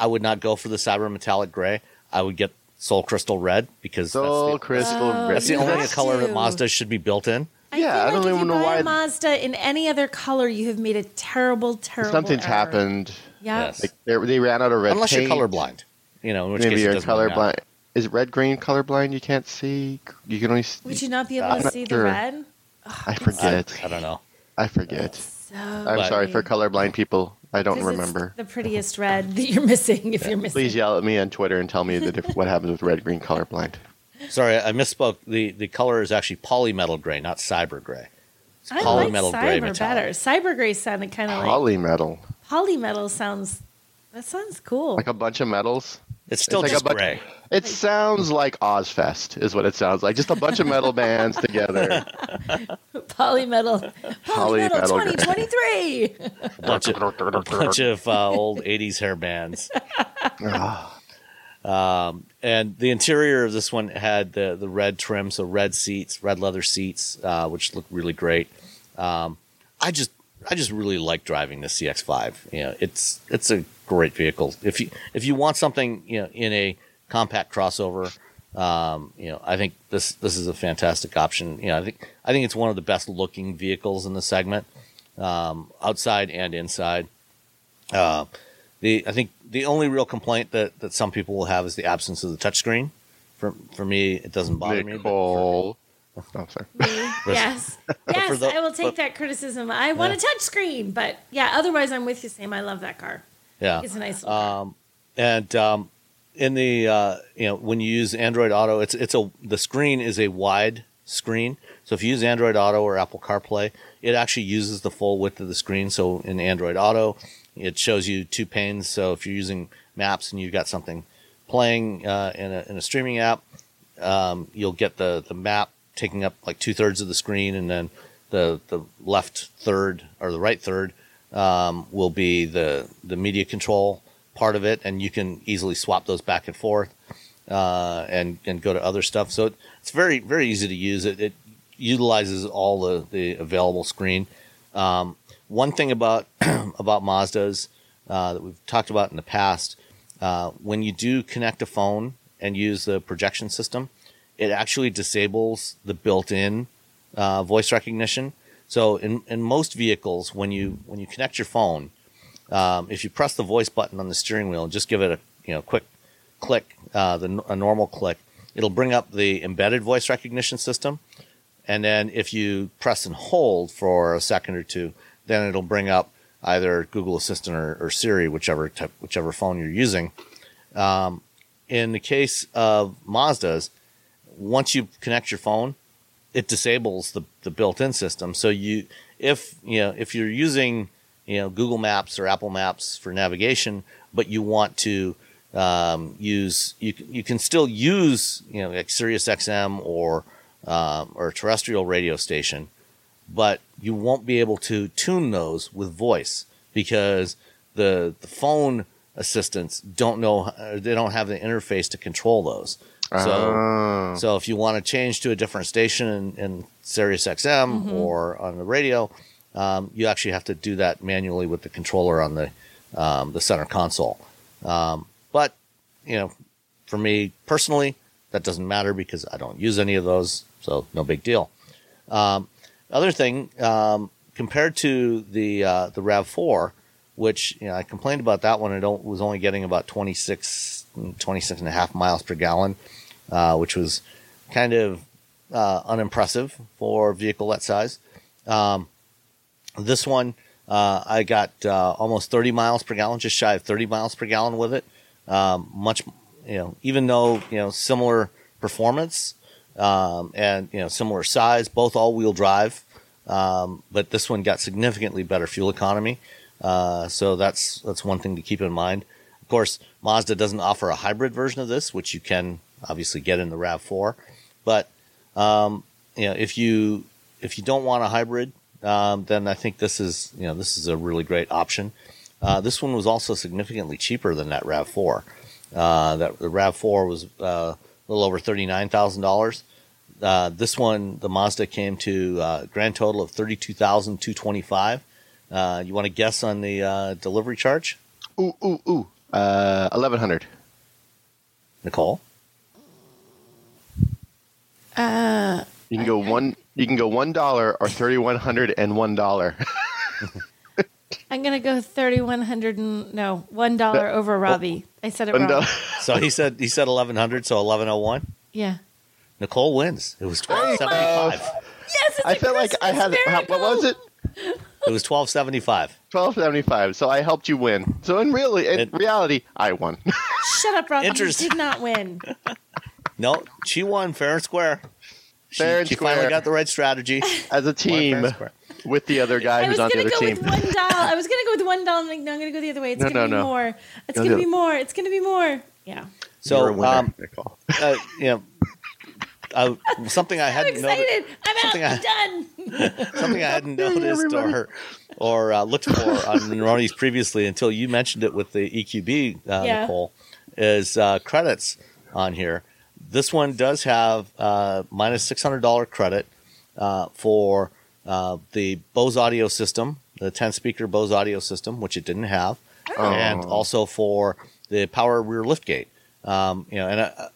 I would not go for the cyber metallic gray. I would get Soul Crystal Red because Soul that's the, Crystal Oh, Red. that's the only have color that. Mazda should be built in. I Yeah, feel I don't if even you know buy why- Mazda in any other color, you have made a terrible, terrible. Something's error. happened. Yeah. Yes. Like they, they ran out of red Unless paint. you're colorblind, you know, in which Maybe case it you're doesn't really matter. colorblind. Is red green colorblind? You can't see. You can only. See, Would you not be able I'm to not see the sure. red? I forget. I don't know. I forget. So I'm But- sorry for colorblind people. I don't 'Cause it's remember. the prettiest red that you're missing. If you're missing, Please yell at me on Twitter and tell me the diff- what happens with red green colorblind. Sorry, I misspoke. The the color is actually polymetal gray, not cyber gray. It's I like cyber gray metallic. better. Cyber gray sounded kind of like Polymetal, polymetal. Sounds that sounds cool. like a bunch of metals. It's still like a just bu- gray. It sounds like Ozzfest, is what it sounds like. Just a bunch of metal bands together. Polymetal. Polymetal Polymetal. 2023. bunch of, bunch of uh, old 80s hair bands. um, and the interior of this one had the, the red trim, so red seats, red leather seats, uh, which look really great. Um, I just I just really like driving the CX5. You know, it's it's a great vehicle. If you if you want something, you know, in a compact crossover, um, you know, I think this this is a fantastic option. You know, I think I think it's one of the best looking vehicles in the segment, um, outside and inside. Uh, the I think the only real complaint that, that some people will have is the absence of the touchscreen. For for me, it doesn't bother me. but for- Nicole. Oh, sorry. yes. Yes, the- I will take but- that criticism. I want a touchscreen, but yeah, otherwise I'm with you, Sam. I love that car. Yeah, It's a nice. Um, and um, in the uh, you know when you use Android Auto, it's it's a the screen is a wide screen. So if you use Android Auto or Apple CarPlay, it actually uses the full width of the screen. So in Android Auto, it shows you two panes. So if you're using Maps and you've got something playing uh, in a in a streaming app, um, you'll get the the map taking up like two thirds of the screen, and then the the left third or the right third um, will be the the media control part of it, and you can easily swap those back and forth uh, and and go to other stuff. So it, it's very very easy to use. It, it utilizes all the, the available screen. Um, one thing about about Mazdas uh, that we've talked about in the past, uh, when you do connect a phone and use the projection system, it actually disables the built-in uh, voice recognition. So in, in most vehicles, when you when you connect your phone, um, if you press the voice button on the steering wheel and just give it a you know quick click, uh, the a normal click, it'll bring up the embedded voice recognition system, and then if you press and hold for a second or two, then it'll bring up either Google Assistant or, or Siri, whichever type, whichever phone you're using. Um, in the case of Mazdas, once you connect your phone, it disables the, the built-in system. So you, if you know, if you're using you know Google Maps or Apple Maps for navigation, but you want to um, use you you can still use you know like Sirius XM or um, or terrestrial radio station, but you won't be able to tune those with voice because the the phone assistants don't know uh, they don't have the interface to control those. So Oh. so if you want to change to a different station in, in Sirius XM or on the radio, um, you actually have to do that manually with the controller on the um, the center console. Um, but you know, for me personally, that doesn't matter because I don't use any of those, so no big deal. Um, other thing, um, compared to the uh, the Rav Four, which you know I complained about that one, it o- was only getting about 26, 26 and a half miles per gallon, uh, which was kind of uh, unimpressive for a vehicle that size. Um, this one, uh, I got uh, almost 30 miles per gallon, just shy of 30 miles per gallon with it. Um, much, you know, even though you know similar performance um, and you know similar size, both all-wheel drive, um, but this one got significantly better fuel economy. Uh, so that's that's one thing to keep in mind. Of course, Mazda doesn't offer a hybrid version of this, which you can obviously get in the Rav Four, but um, you know if you if you don't want a hybrid, um, then I think this is you know this is a really great option. Uh, this one was also significantly cheaper than that Rav Four. Uh, that the Rav Four was uh, a little over thirty nine thousand dollars. Uh, this one, the Mazda came to uh, grand total of thirty two thousand two twenty five. Uh, you want to guess on the uh, delivery charge, Ooh, ooh, ooh. Uh, eleven hundred. Nicole? Uh, You can go one. You can go one dollar or thirty one hundred and one dollar. I'm gonna go thirty one hundred and no one dollar over Robbie. I said it One wrong. So he said he said eleven hundred, so eleven oh one. Yeah. Nicole wins. It was twelve seventy five. Yes, it's I a felt like I had. Christmas how- What was it? It was twelve seventy five. Twelve seventy five. So I helped you win. So in really, in It- reality, I won. Shut up, Robbie. You did not win. No, she won fair and square. She, Fair and she finally got the right strategy. As a Won fair team and square. with the other guy I who's on the gonna other go team. with one doll. dollar. I was gonna go with one dollar. I'm like, no, I'm gonna go the other way. It's No, gonna no, be no. more. It's Go gonna the- be more. It's gonna be more. Yeah. So, You're a winner, um, Nicole. uh, you know, uh, something I I'm hadn't noticed. excited. I'm something I- I'm done. something I hadn't noticed or or uh, looked for on one of these previously until you mentioned it with the EQB, uh, Yeah. Nicole, is uh, credits on here. This one does have uh, minus six hundred dollar credit uh, for uh, the Bose audio system, the ten speaker Bose audio system, which it didn't have, and Oh. also for the power rear liftgate. Um, you know, and I,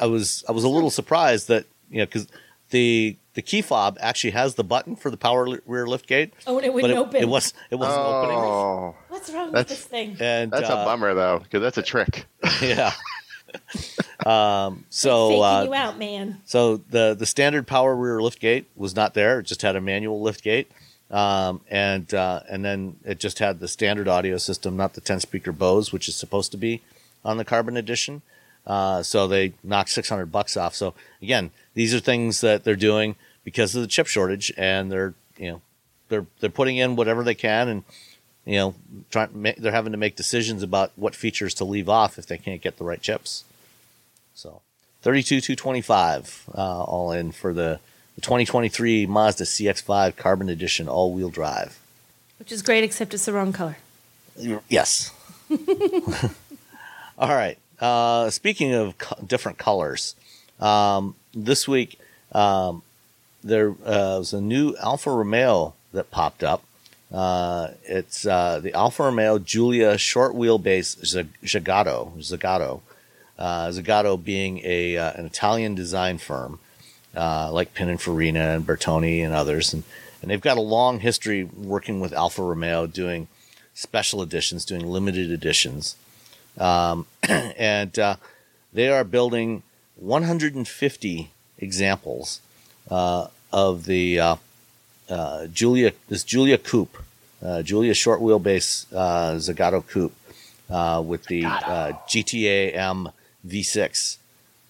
I was I was a little surprised that you know because the the key fob actually has the button for the power li- rear liftgate. Oh, and it but wouldn't it, open. it was it wasn't opening. Oh, What's wrong That's- with this thing? And that's uh, a bummer though, because that's a trick. Yeah. um, so uh, you out, man. so the the standard power rear lift gate was not there. It just had a manual liftgate. Um, and uh, and then it just had the standard audio system, not the 10 speaker Bose, which is supposed to be on the Carbon Edition. Uh, so they knocked 600 bucks off. So again, these are things that they're doing because of the chip shortage, and they're you know they're they're putting in whatever they can, and you know trying they're having to make decisions about what features to leave off if they can't get the right chips. So 32 225 uh, all in for the, the 2023 Mazda CX5 Carbon Edition all wheel drive. Which is great, except it's the wrong color. Yes. All right. Uh, speaking of co- different colors, um, this week um, there uh, was a new Alfa Romeo that popped up. Uh, it's uh, the Alfa Romeo Giulia short wheelbase Zagato. Zagato. Uh, Zagato being a uh, an Italian design firm uh, like Pininfarina and Bertone and others, and and they've got a long history working with Alfa Romeo doing special editions, doing limited editions. Um, and uh, they are building 150 examples uh, of the uh, uh, Giulia, this Giulia Coupe, uh, Giulia short wheelbase uh, Zagato Coupe uh, with the uh, GTA M V6.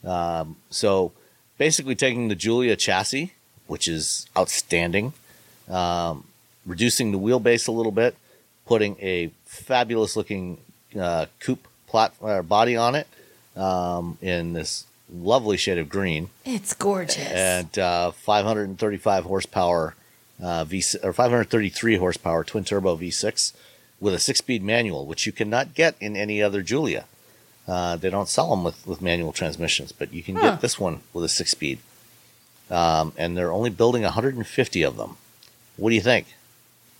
Um, so basically taking the Giulia chassis, which is outstanding, um, reducing the wheelbase a little bit, putting a fabulous looking uh, coupe plat- uh, body on it um, in this lovely shade of green It's gorgeous. and uh, 535 horsepower uh, V or 533 horsepower twin turbo V6 with a six speed manual, which you cannot get in any other Giulia. Uh, they don't sell them with, with manual transmissions, but you can Huh. get this one with a six speed. Um, and they're only building 150 of them. What do you think?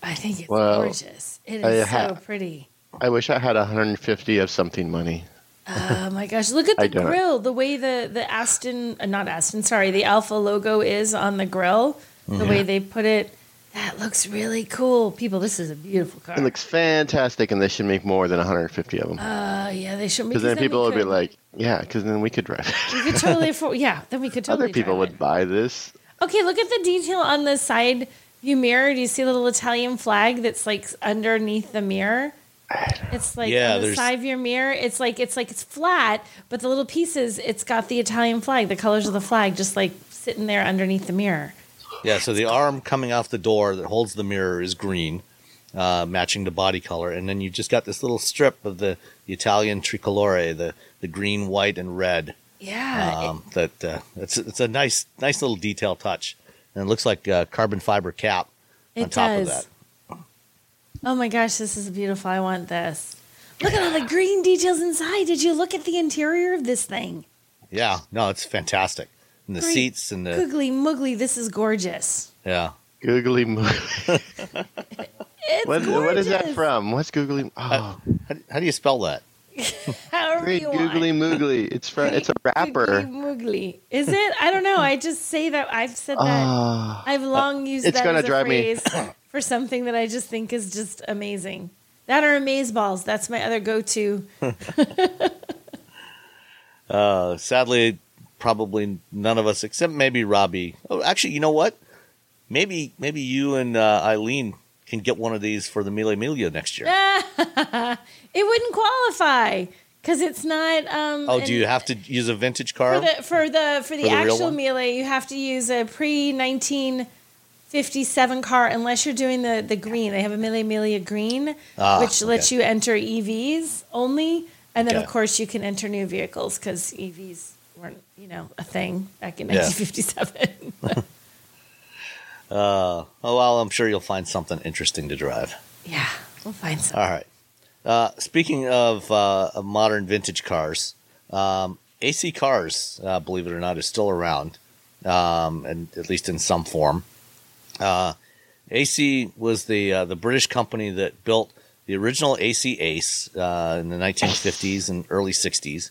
I think it's Well, gorgeous. It is ha- so pretty. I wish I had 150 of something money. Oh my gosh! Look at the grill. The way the the Aston, uh, not Aston, sorry, the Alfa logo is on the grill. The way they put it, that looks really cool. People, this is a beautiful car. It looks fantastic, and they should make more than 150 of them. uh, yeah, they should. Make that. Because then we people would be like, yeah, because then we could drive it. we could totally afford. Yeah, then we could totally. Other people drive would it. buy this. Okay, look at the detail on the side view mirror. Do you see a little Italian flag that's like underneath the mirror? It's like Yeah, on the there's- side view mirror. It's like it's like it's flat, but the little pieces, it's got the Italian flag, the colors of the flag, just like sitting there underneath the mirror. Yeah, so the arm coming off the door that holds the mirror is green, uh, matching the body color, and then you just got this little strip of the, the Italian tricolore, the the green, white, and red. Yeah, Um, that uh, it's it's a nice nice little detail touch, and it looks like a carbon fiber cap on top does. of that. Oh my gosh, this is beautiful. I want this. Look at all the green details inside. Did you look at the interior of this thing? Yeah, no, it's fantastic. And the Great. seats and the Googly muggly, this is gorgeous. yeah. Googly Moogly. It's What, what is that from? What's googly? Oh, How, how do you spell that? However great you want. googly moogly. It's from. It's a Googly rapper. Moogly. Is it? I don't know. I just say that. I've said that. Ah, I've long used it's that gonna as a drive me- phrase for something that I just think is just amazing. That or amaze balls. That's my other go-to. Uh, sadly, probably none of us, except maybe Robbie. Oh, actually, you know what? Maybe maybe you and uh, Eileen can get one of these for the Mille Miglia next year. it wouldn't qualify because it's not. Um, oh, do you have to use a vintage car? for the for the for the, For the actual one? Miele? You have to use a pre nineteen fifty seven car unless you're doing the the green. They have a Mille Miglia green, Ah, which lets okay. you enter EVs only. And then, of course, you can enter new vehicles because EVs weren't, you know, a thing back in Yeah. 1957. Uh, oh well, I'm sure you'll find something interesting to drive. yeah, we'll find some. All right. Uh, speaking of, uh, of modern vintage cars, um, AC Cars, uh, believe it or not, is still around, um, and at least in some form. Uh, AC was the uh, the British company that built the original AC Ace uh, in the 1950s and early 60s,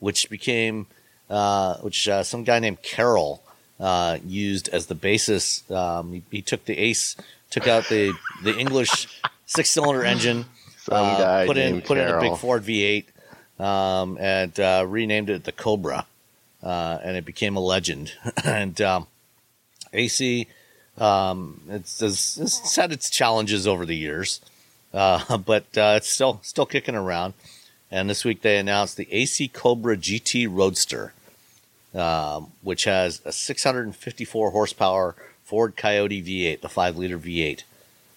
which became uh, which uh, some guy named Carroll uh, used as the basis. Um, he, he took the Ace, took out the the English six cylinder engine, Some uh, guy put in put in a big Ford V8, um, and uh, renamed it the Cobra, uh, and it became a legend. and um, AC, um, it's, it's, it's had its challenges over the years, uh, but uh, it's still still kicking around. And this week they announced the AC Cobra GT Roadster, um, which has a 654 horsepower Ford Coyote V8, the five liter V8,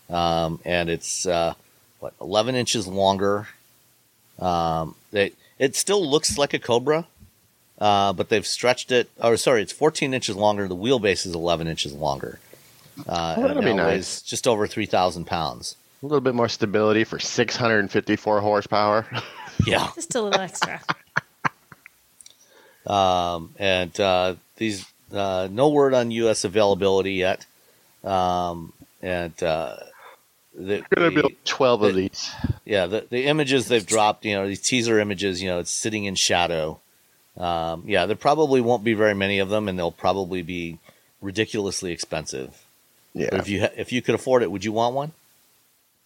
um, and it's uh, what 11 inches longer. Um, they, it still looks like a Cobra, uh, but they've stretched it. Or sorry, it's 14 inches longer. The wheelbase is 11 inches longer. Uh, Oh, that'll be nice. just over 3,000 pounds. A little bit more stability for 654 horsepower. Yeah. Just a little extra. Um, and uh, these uh, no word on U.S. availability yet. Um, and uh, the, Gonna the- build 12 of these. yeah, the, the images they've dropped, you know, these teaser images, you know, it's sitting in shadow. Um, yeah, there probably won't be very many of them, and they'll probably be ridiculously expensive. Yeah. But if you ha- if you could afford it, would you want one?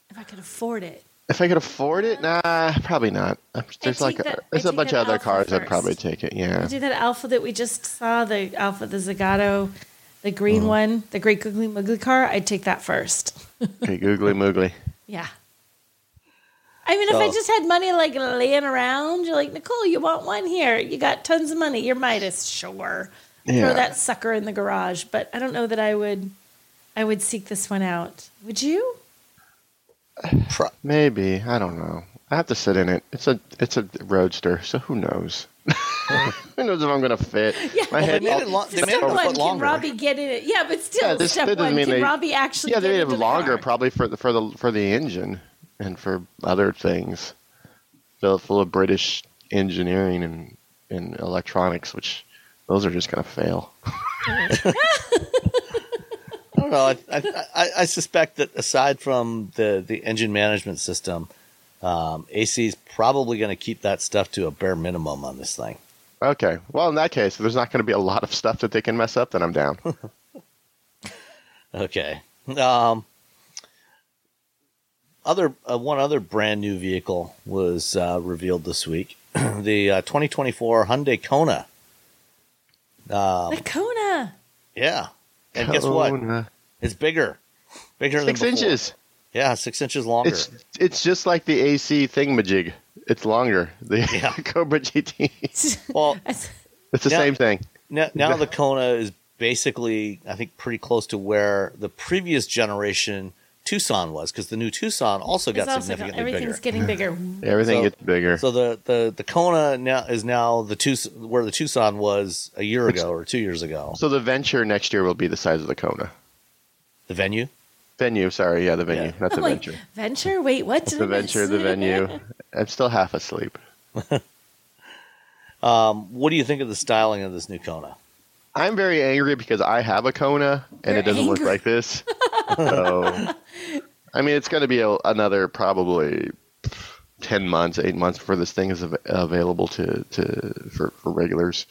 if I could afford it. If I could afford it, nah, probably not. There's like a, there's I a bunch of other cars I'd probably take it. Yeah. I do that Alfa that we just saw, the Alfa, the Zagato, the green mm. one, the Great Googly Moogly car. I'd take that first. Okay, googly moogly. Yeah. I mean, if I just had money like laying around, you're like, Nicole, you want one here? You got tons of money. You're Midas, sure. Yeah. Throw that sucker in the garage. But I don't know that I would. I would seek this one out. Would you? Pro- Maybe I don't know. I have to sit in it. It's a it's a roadster, so who knows? who knows if I'm gonna fit? Yeah. My Well, they head. made it lo- they made it a one, foot can. Robbie get in it? Yeah, but still, Yeah, this step doesn't one, can they- Robbie actually? yeah, they made it the longer, probably for the for the for the engine and for other things. Filled full of British engineering and and electronics, which those are just gonna fail. I don't know. I, I, I, I suspect that aside from the, the engine management system, um, AC is probably going to keep that stuff to a bare minimum on this thing. Okay, well in that case, if there's not going to be a lot of stuff that they can mess up, then I'm down. Okay. Um, other uh, one other brand new vehicle was uh, revealed this week. the uh, 2024 Hyundai Kona. Um, the Kona. yeah, and guess what? Oh, it's bigger, bigger Six than before. inches. Yeah, six inches longer. It's it's just like the AC thingamajig. It's longer. The Yeah. Cobra GT. well, It's the Now- same thing. Now, now the Kona is basically, I think, pretty close to where the previous generation Tucson was, because the new Tucson also got it's also significantly everything's bigger. Everything's getting bigger. Everything So- gets bigger. So the, the, the Kona now is now the Tucson, where the Tucson was a year ago or two years ago. So the venture next year will be the size of the Kona. The venue. Venue, sorry, yeah, the venue, Yeah. not the I'm like, venture. venture? Wait, what? Did The I venture, the venue. I'm still half asleep. Um, what do you think of the styling of this new Kona? I'm very angry because I have a Kona and You're it doesn't look like this. So, I mean, it's going to be a, another probably ten months, eight months before this thing is av- available to, to for, for regulars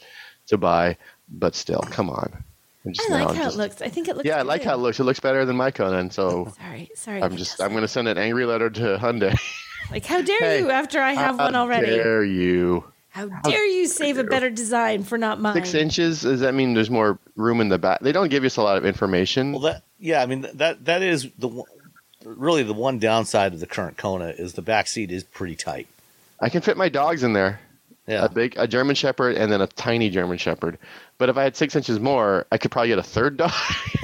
to buy. But still, come on. I'm just I now like how just- it looks. I think it looks. Yeah, I like how it looks. It looks better than my Kona, and so Sorry, sorry. I'm just. I'm going to send an angry letter to Hyundai. like, how dare Hey, you? After I have one already, Dare you? How dare you save a better design for not mine? Six inches? Does that mean there's more room in the back? They don't give us a lot of information. Well, that yeah, I mean that that is the really the one downside of the current Kona is the back seat is pretty tight. I can fit my dogs in there. Yeah, A big, a German Shepherd, and then a tiny German Shepherd. But if I had six inches more, I could probably get a third dog.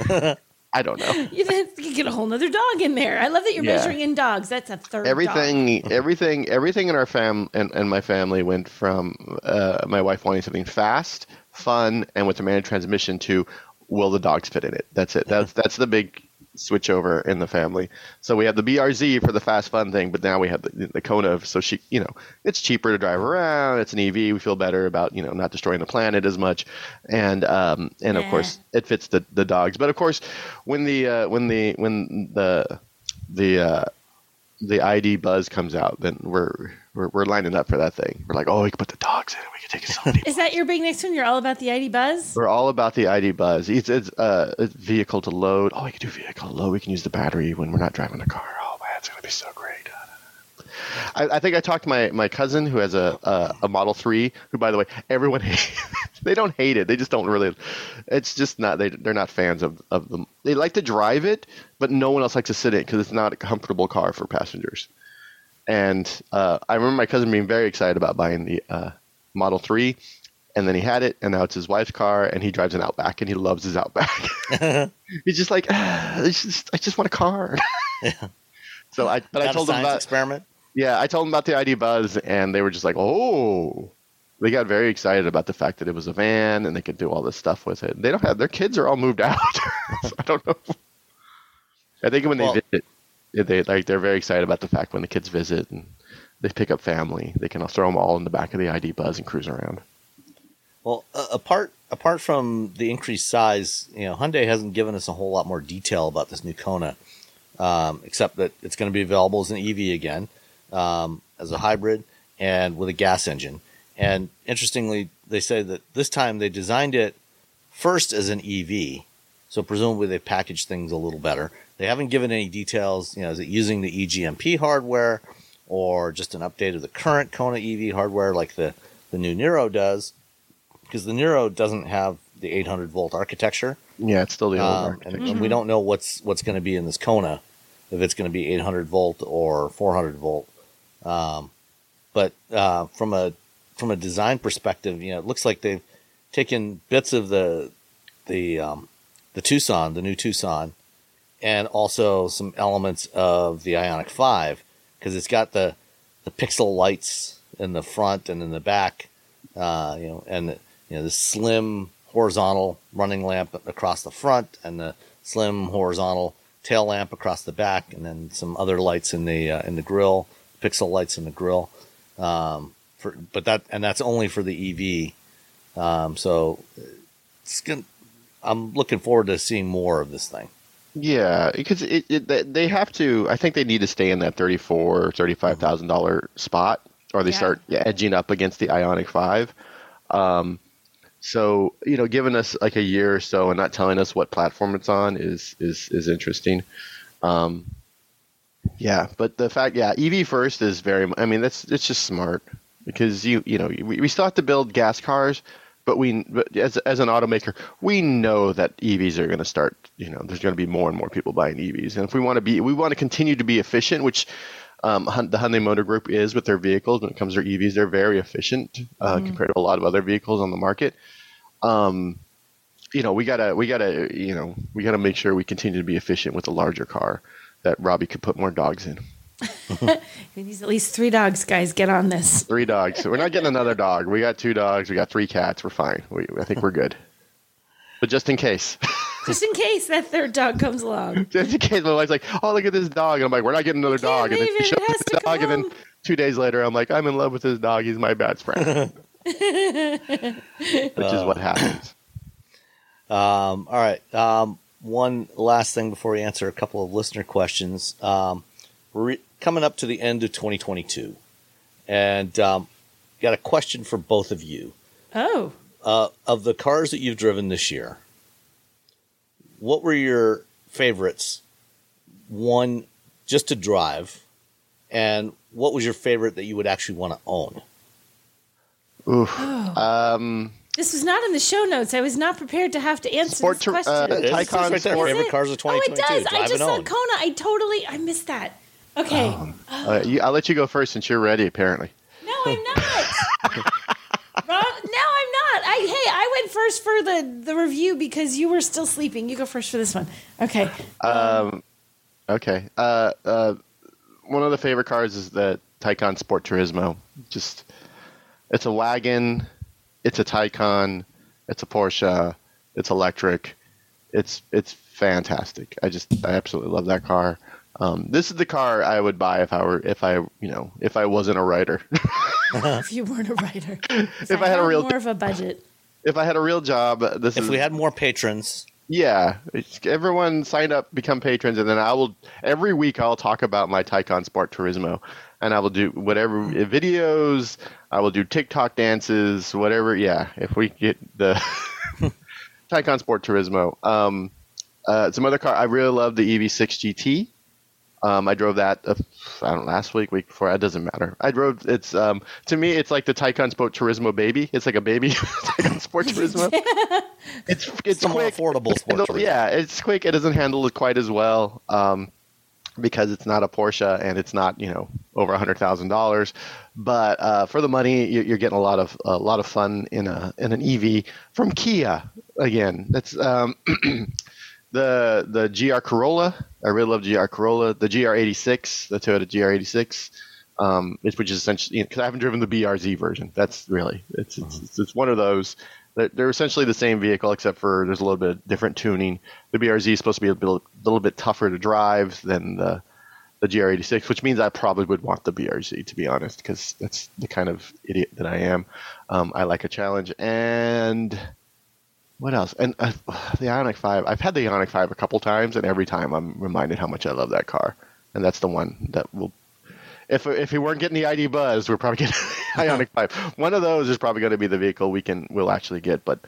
I don't know. You, you get a whole nother dog in there. I love that you're Yeah. measuring in dogs. That's a third. dog. everything everything everything in our fam and, and my family went from uh, my wife wanting something fast fun and with a manual transmission to will the dogs fit in it that's it that's that's the big switch over in the family. So we have the brz for the fast fun thing but now we have the, the kona so she you know it's cheaper to drive around it's an ev we feel better about you know not destroying the planet as much. And um and of course it fits the the dogs. But of course when the uh, when the when the the uh the ID buzz comes out, then we're, we're we're lining up for that thing. We're like, oh, we can put the dogs in. it. We can take it so many. Is that your big next one? You're all about the ID buzz. we're all about the ID buzz. It's it's uh it's vehicle to load. Oh, we can do vehicle to load. We can use the battery when we're not driving the car. Oh man, it's gonna be so great. I, I think I talked to my, my cousin who has a, a a Model Three. Who, by the way, everyone they don't hate it. They just don't really. It's just not. They they're not fans of of them. They like to drive it, but no one else likes to sit in it because it's not a comfortable car for passengers. And uh, I remember my cousin being very excited about buying the uh, Model 3, and then he had it, and now it's his wife's car, and he drives an Outback, and he loves his Outback. He's just like, ah, just, I just want a car. yeah. So I, but I told him about, experiment. yeah, I told them about the ID Buzz, and they were just like, "Oh!" They got very excited about the fact that it was a van and they could do all this stuff with it. They don't have their kids are all moved out. so I don't know. I think when Well- they visit, they like they're very excited about the fact when the kids visit and they pick up family, they can throw them all in the back of the ID Buzz and cruise around. Well, uh, apart apart from the increased size, you know, Hyundai hasn't given us a whole lot more detail about this new Kona, um, except that it's going to be available as an EV again, um, as a hybrid, and with a gas engine. And interestingly, they say that this time they designed it first as an EV, so presumably they packaged things a little better. They haven't given any details. You know, is it using the EGMP hardware or just an update of the current Kona EV hardware like the the new Niro does? Because the Niro doesn't have the 800 volt architecture, Yeah, it's still the old um, market. and, and we don't know what's what's going to be in this Kona, if it's going to be 800 volt or 400 volt. Um, but uh, from a from a design perspective, you know, it looks like they've taken bits of the the um, the Tucson, the new Tucson, and also some elements of the Ioniq Five, because it's got the the pixel lights in the front and in the back, uh, you know, and the, you know the slim horizontal running lamp across the front and the slim horizontal tail lamp across the back, and then some other lights in the uh, in the grill, pixel lights in the grill. Um, for, but that and that's only for the EV. Um, so it's gonna, I'm looking forward to seeing more of this thing. Yeah, because it, it they- have to. I think they need to stay in that thirty-four or thirty-five thousand dollar spot, or they Yeah. start edging up against the Ioniq Five. Um, so you know, giving us like a year or so and not telling us what platform it's on is is is interesting. Um, yeah, but the fact, yeah, EV first is very. I mean, that's it's just smart because you you know we, we still have to build gas cars, but we but as as an automaker we know that EVs are going to start. You know, there's going to be more and more people buying EVs, and if we want to be, we want to continue to be efficient, which. Um, the Hyundai Motor Group is with their vehicles when it comes to their EVs. They're very efficient uh, compared to a lot of other vehicles on the market. Um, you know, we gotta, we gotta, you know, we gotta make sure we continue to be efficient with a larger car that Robbie could put more dogs in. He needs at least three dogs, guys. Get on this. Three dogs. We're not getting another dog. We got two dogs. We got three cats. We're fine. We, I think we're good. But just in case, Just in case that third dog comes along. just in case, my wife's like, "Oh, look at this dog," and I'm like, "We're not getting another dog." And then she shows has the to dog, and then two days later, I'm like, "I'm in love with this dog. He's my best friend," which is what happens. Um, all right. Um, one last thing before we answer a couple of listener questions. Um, we're re- coming up to the end of 2022, and um, got a question for both of you. Oh, Uh, of the cars that you've driven this year, what were your favorites? One just to drive, and what was your favorite that you would actually want to own? Oof. Um, this was not in the show notes. I was not prepared to have to answer Sport this question. uh, It Taycan right Sport- favorite cars of 2022. Oh, it 2022. does. I just saw own. Kona. I totally, I missed that. Okay. uh, you, I'll let you go first since you're ready. Apparently, No, I'm not. No, I'm not. I hey, I went first for the the review because you were still sleeping. You go first for this one. Okay. Um, okay. Uh, uh, one of the favorite cars is the Taycan Sport Turismo. Just, it's a wagon. It's a Taycan. It's a Porsche. It's electric. It's it's fantastic. I just I absolutely love that car. Um, this is the car I would buy if I were if I you know if I wasn't a writer. if you weren't a writer, if, If I had a real- more of a budget. if I had a real job, this If is we had more patrons, Yeah, everyone sign up, become patrons, and then I will every week I'll talk about my Taycan Sport Turismo, and I will do whatever videos. I will do TikTok dances, whatever. Yeah, if we get the Taycan Sport Turismo. Um, uh, some other car I really love the EV6 GT. Um, I drove that uh, I don't know, last week, week before. It doesn't matter. I drove. It's um, to me, it's like the Taycan Sport Turismo baby. It's like a baby Taycan Sport Turismo. it's it's it's more quick. affordable It- sport. tourism. yeah, it's quick. It doesn't handle it quite as well um, because it's not a Porsche and it's not you know over a hundred thousand dollars. But uh, for the money, you- you're getting a lot of a lot of fun in a in an EV from Kia. Again, that's um, the the GR Corolla. I really love GR Corolla. The GR86, the Toyota GR86. Um, which is essentially because I haven't driven the BRZ version. That's really it's it's, it's, it's one of those. They're, they're essentially the same vehicle except for there's a little bit different tuning. The BRZ is supposed to be a little, little bit tougher to drive than the the GR86, which means I probably would want the BRZ to be honest, because that's the kind of idiot that I am. Um, I like a challenge, and what else? And uh, the Ioniq Five. I've had the Ioniq Five a couple times, and every time I'm reminded how much I love that car, and that's the one that will. If if we weren't getting the ID Buzz, we're probably getting Ioniq Five. One of those is probably going to be the vehicle we can we'll actually get, but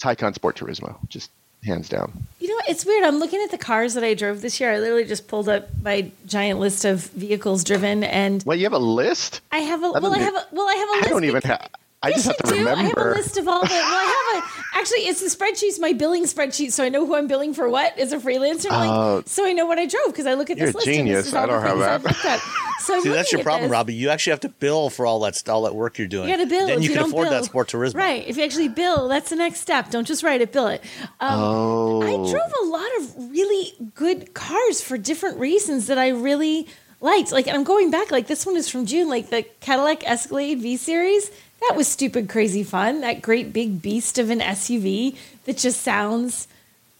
Taycan Sport Turismo, just hands down. You know, what? it's weird. I'm looking at the cars that I drove this year. I literally just pulled up my giant list of vehicles driven, and Well, you have a list? I have a well, I have a well, I have a I list. don't even have. I yes, just have to do. I have a list of all the. Well, I have a actually. It's the spreadsheet's my billing spreadsheet, so I know who I'm billing for what as a freelancer. Like, so I know what I drove because I look at You're this list. and genius. I don't have that. So See, that's your problem, this. Robbie. You actually have to bill for all that all that work you're doing. You got to bill. Then you, you can don't afford bill, that Sport Turismo. Right. If you actually bill, that's the next step. Don't just write it, bill it. Um, Oh. I drove a lot of really good cars for different reasons that I really liked. Like, I'm going back, like, this one is from June, like the Cadillac Escalade V Series. That was stupid, crazy fun. That great big beast of an SUV that just sounds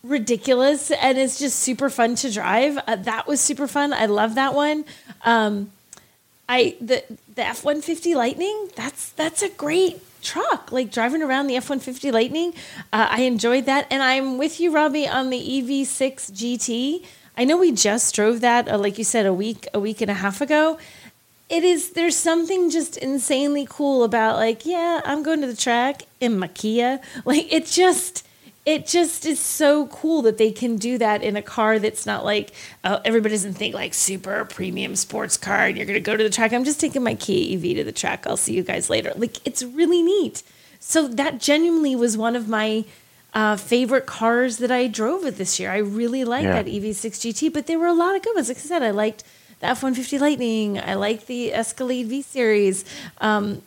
ridiculous and it's just super fun to drive. Uh, that was super fun. I love that one. Um, I the the F one fifty Lightning. That's that's a great truck. Like driving around the F one fifty Lightning, uh, I enjoyed that. And I'm with you, Robbie, on the EV six GT. I know we just drove that, uh, like you said, a week a week and a half ago. It is there's something just insanely cool about like yeah I'm going to the track in my Kia. Like it just it just is so cool that they can do that in a car that's not like uh, everybody doesn't think like super premium sports car and you're going to go to the track. I'm just taking my Kia EV to the track. I'll see you guys later. Like it's really neat. So that genuinely was one of my uh, favorite cars that I drove it this year. I really liked Yeah. that EV6 GT, but there were a lot of good ones. Like I said, I liked the F150 Lightning. I like the Escalade V Series. Um,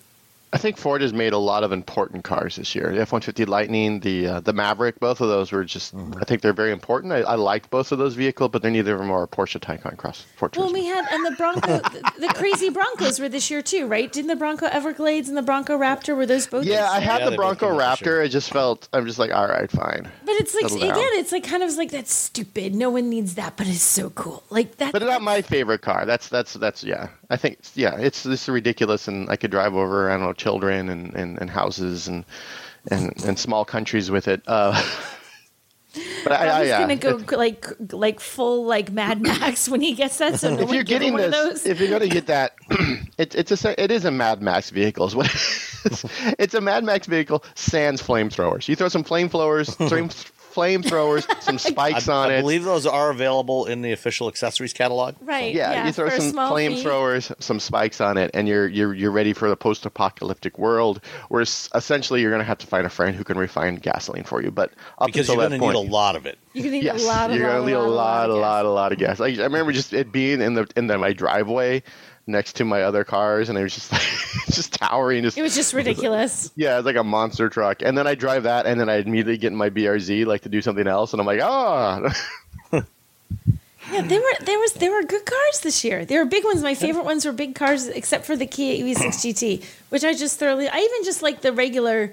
I think Ford has made a lot of important cars this year. The F-150 Lightning, the uh, the Maverick, both of those were just. Mm-hmm. I think they're very important. I, I liked both of those vehicles, but they're neither of them are a Porsche Taycan Cross. Ford Well, we had and the Bronco, the, the crazy Broncos were this year too, right? Didn't the Bronco Everglades and the Bronco Raptor were those both? yeah, this I had Yeah, the Bronco came out. Raptor. I just felt I'm just like, all right, fine. But it's like Settle again, down. it's like kind of like that's stupid. No one needs that, but it's so cool. Like that. But not my favorite car. That's that's that's yeah. I think yeah, it's this is ridiculous, and I could drive over I don't know children and, and, and houses and, and and small countries with it. Uh, but I, I'm I, just yeah, gonna go it- like like full like Mad Max when he gets that. So no if you're getting one this, if you're going to get that, it's it's a it is a Mad Max vehicle. Is what it is. it's a Mad Max vehicle. Sans flamethrowers. You throw some flamethrowers, flame flamethrowers, some spikes on I it. I believe those are available in the official accessories catalog. right? Yeah, you throw some flamethrowers, some spikes on it, and you're you're you're ready for the post-apocalyptic world, where essentially you're going to have to find a friend who can refine gasoline for you. But up Because until you're that going to point, need a lot of it. You're gonna need yes, a lot of you're gonna need a lot, a of lot, a lot of gas. I, I remember just it being in the in the, my driveway, next to my other cars, and it was just like just towering. Just, It was just ridiculous. yeah, it's like a monster truck. And then I drive that, and then I immediately get in my BRZ like to do something else, and I'm like, ah, Yeah, they were there was there were good cars this year. There were big ones. My favorite ones were big cars, except for the Kia EV6 GT, which I just thoroughly. I even just like the regular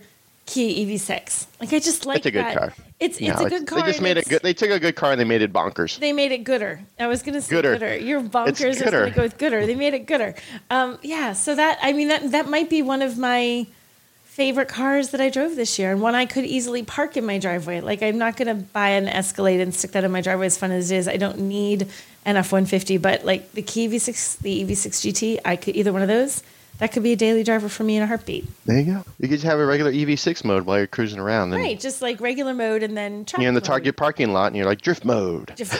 Kia EV6. Like I just like it's a good that. car. It's it's No, a good car. They just made it good. They took a good car and they made it bonkers. They made it gooder. I was gonna say Gooder. gooder. You're bonkers. It's I was gooder. gonna go with gooder. They made it gooder. Um, yeah. So that I mean that that might be one of my favorite cars that I drove this year, and one I could easily park in my driveway. Like I'm not gonna buy an Escalade and stick that in my driveway. As fun as it is, I don't need an F150. But like the Kia EV6, the EV6 GT, I could either one of those. That could be a daily driver for me in a heartbeat. There you go. You could just have a regular EV6 mode while you're cruising around. Then Right, just like regular mode, and then you're in the traffic mode. Target parking lot and you're like drift mode. Just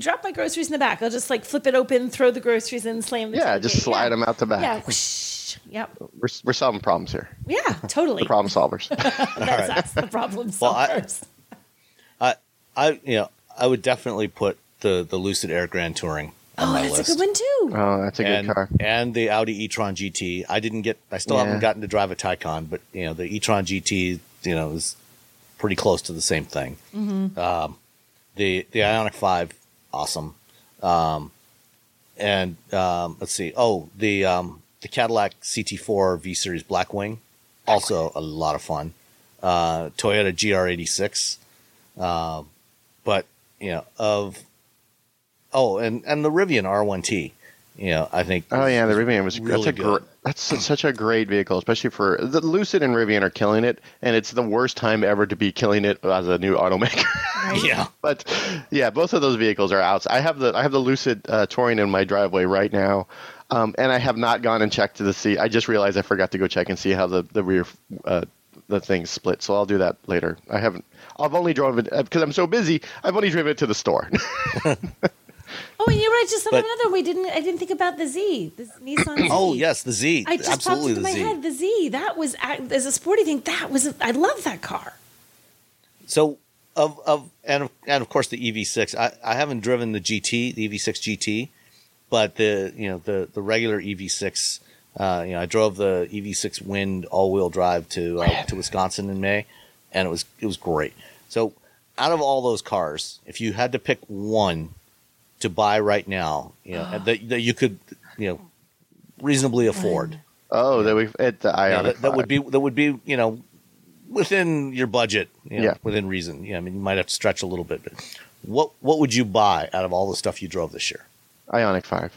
drop my groceries in the back. I'll just like flip it open, throw the groceries in, slam the Yeah, tailgate. just slide yeah. them out the back. Yeah, whoosh. Yep. We're, we're solving problems here. Yeah, totally. Problem solvers. That's us, the problem solvers. Well, I- I, I, you know, I would definitely put the the Lucid Air Grand Touring on oh, that's list. a good one too. oh, that's a and, good car. and the Audi e-tron GT. I didn't get. I still Yeah. haven't gotten to drive a Taycan, but you know the e-tron GT, you know, is pretty close to the same thing. Mm-hmm. Um, the the Ioniq Five, awesome. Um, and um, let's see. Oh, the um, the Cadillac CT4 V Series Blackwing, also a lot of fun. Uh, Toyota GR86, um, but you know of. Oh, and and the Rivian R1T. You know, I think. Oh yeah, the Rivian was really that's a good. gr- that's such- such a great vehicle, especially for the Lucid and Rivian are killing it, and it's the worst time ever to be killing it as a new automaker. Yeah. but yeah, both of those vehicles are out. I have the I have the Lucid uh, touring in my driveway right now, um, and I have not gone and checked to see. I just realized I forgot to go check and see how the the rear uh, the thing split. So I'll do that later. I haven't. I've only driven it because I'm so busy. I've only driven it to the store. Oh, and you're right. Just of But- another. We didn't. I didn't think about the Z. The Nissan Z. Oh yes, the Z. I just Absolutely popped into my Z. head the Z. That was as a sporty thing. That was. I love that car. So of of and of, and of course the EV6. I, I haven't driven the GT, the EV6 GT, but the you know the the regular EV6. Uh, you know, I drove the EV6 Wind all-wheel drive to uh, to Wisconsin in May, and it was it was great. So out of all those cars, if you had to pick one to buy right now, you know ah. that, that you could you know reasonably afford, oh, that we at the yeah, Ioniq. that, that would be that would be you know within your budget, you know, Yeah. within reason. Yeah, I mean you might have to stretch a little bit, but what what would you buy out of all the stuff you drove this year? Ioniq Five.